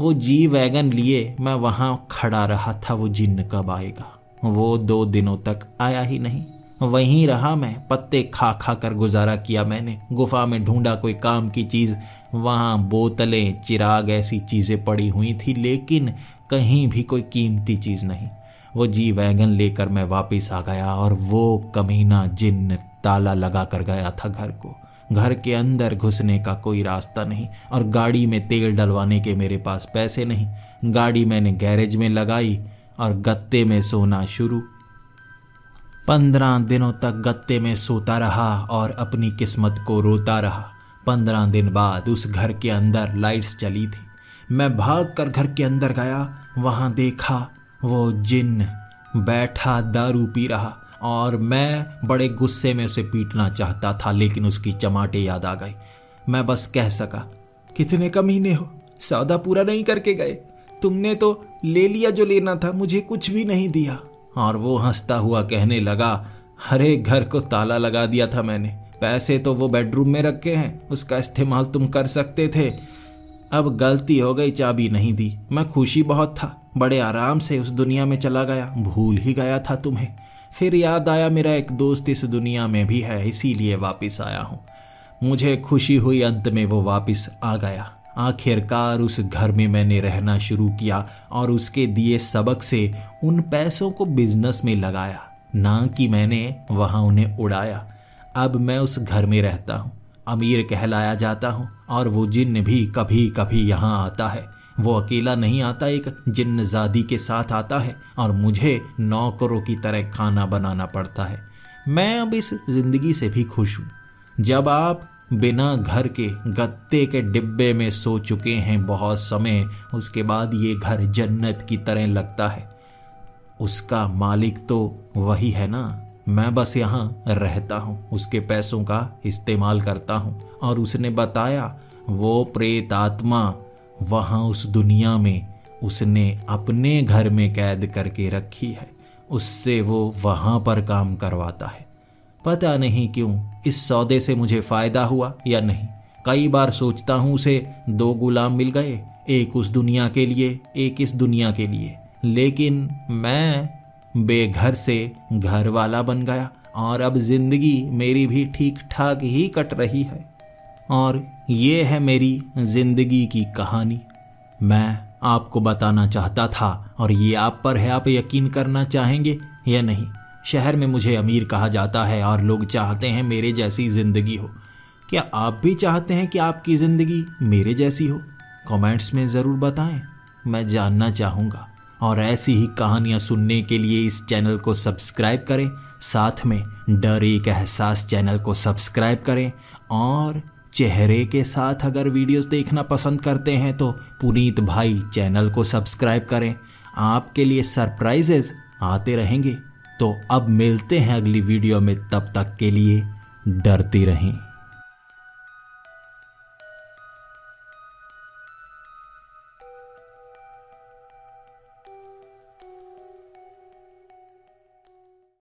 वो जी वैगन लिए मैं वहाँ खड़ा रहा था, वो जिन्न कब आएगा? वो दो दिनों तक आया ही नहीं। वहीं रहा मैं, पत्ते खा खा कर गुजारा किया मैंने। गुफा में ढूंढा कोई काम की चीज़। वहाँ बोतलें, चिराग ऐसी चीज़ें पड़ी हुई थी, लेकिन कहीं भी कोई कीमती चीज़ नहीं। वो जी वैगन लेकर मैं वापस आ गया और वो कमीना जिन्न ताला लगा कर गया था घर को। घर के अंदर घुसने का कोई रास्ता नहीं और गाड़ी में तेल डलवाने के मेरे पास पैसे नहीं। गाड़ी मैंने गैरेज में लगाई और गत्ते में सोना शुरू। पंद्रह दिनों तक गत्ते में सोता रहा और अपनी किस्मत को रोता रहा। पंद्रह दिन बाद उस घर के अंदर लाइट्स चली थी। मैं भाग कर घर के अंदर गया। वहाँ देखा वो जिन बैठा दारू पी रहा। और मैं बड़े गुस्से में उसे पीटना चाहता था, लेकिन उसकी चमाटे याद आ गई। मैं बस कह सका, कितने कमीने हो, सौदा पूरा नहीं करके गए। तुमने तो ले लिया जो लेना था, मुझे कुछ भी नहीं दिया। और वो हंसता हुआ कहने लगा, हरे घर को ताला लगा दिया था मैंने, पैसे तो वो बेडरूम में रखे हैं, उसका इस्तेमाल तुम कर सकते थे। अब गलती हो गई, चाबी नहीं दी। मैं खुशी बहुत था, बड़े आराम से उस दुनिया में चला गया, भूल ही गया था तुम्हें। फिर याद आया मेरा एक दोस्त इस दुनिया में भी है, इसीलिए वापस आया हूँ। मुझे खुशी हुई अंत में वो वापस आ गया। आखिरकार उस घर में मैंने रहना शुरू किया और उसके दिए सबक से उन पैसों को बिज़नेस में लगाया। ना कि मैंने वहाँ उन्हें उड़ाया। अब मैं उस घर में रहता हूँ। अमीर कहलाया जाता हूँ और वो जिन भी कभी कभी यहाँ आता है। वो अकेला नहीं आता, एक जिन्नजादी के साथ आता है और मुझे नौकरों की तरह खाना बनाना पड़ता है। मैं अब इस ज़िंदगी से भी खुश हूँ। जब आप बिना घर के गत्ते के डिब्बे में सो चुके हैं, बहुत समय उसके बाद ये घर जन्नत की तरह लगता है। उसका मालिक तो वही है ना? मैं बस यहाँ रहता हूँ, उसके पैसों का इस्तेमाल करता हूँ और उसने बताया, वो प्रेत आत्मा वहाँ उस दुनिया में उसने अपने घर में कैद करके रखी है। उससे वो वहाँ पर काम करवाता है। पता नहीं क्यों, इस सौदे से मुझे फ़ायदा हुआ या नहीं? कई बार सोचता हूँ उसे दो गुलाम मिल गए, एक उस दुनिया के लिए, एक इस दुनिया के लिए। लेकिन मैं बेघर से घर वाला बन गया और अब ज़िंदगी मेरी भी ठीक ठाक ही कट रही है। और ये है मेरी ज़िंदगी की कहानी। मैं आपको बताना चाहता था और ये आप पर है, आप यकीन करना चाहेंगे या नहीं? शहर में मुझे अमीर कहा जाता है और लोग चाहते हैं मेरे जैसी ज़िंदगी हो। क्या आप भी चाहते हैं कि आपकी ज़िंदगी मेरे जैसी हो? कमेंट्स में ज़रूर बताएँ। मैं जानना चाहूँगा। और ऐसी ही कहानियाँ सुनने के लिए इस चैनल को सब्सक्राइब करें। साथ में डर एक एहसास चैनल को सब्सक्राइब करें और चेहरे के साथ अगर वीडियोस देखना पसंद करते हैं तो पुनीत भाई चैनल को सब्सक्राइब करें। आपके लिए सरप्राइजेस आते रहेंगे। तो अब मिलते हैं अगली वीडियो में। तब तक के लिए डरती रहें।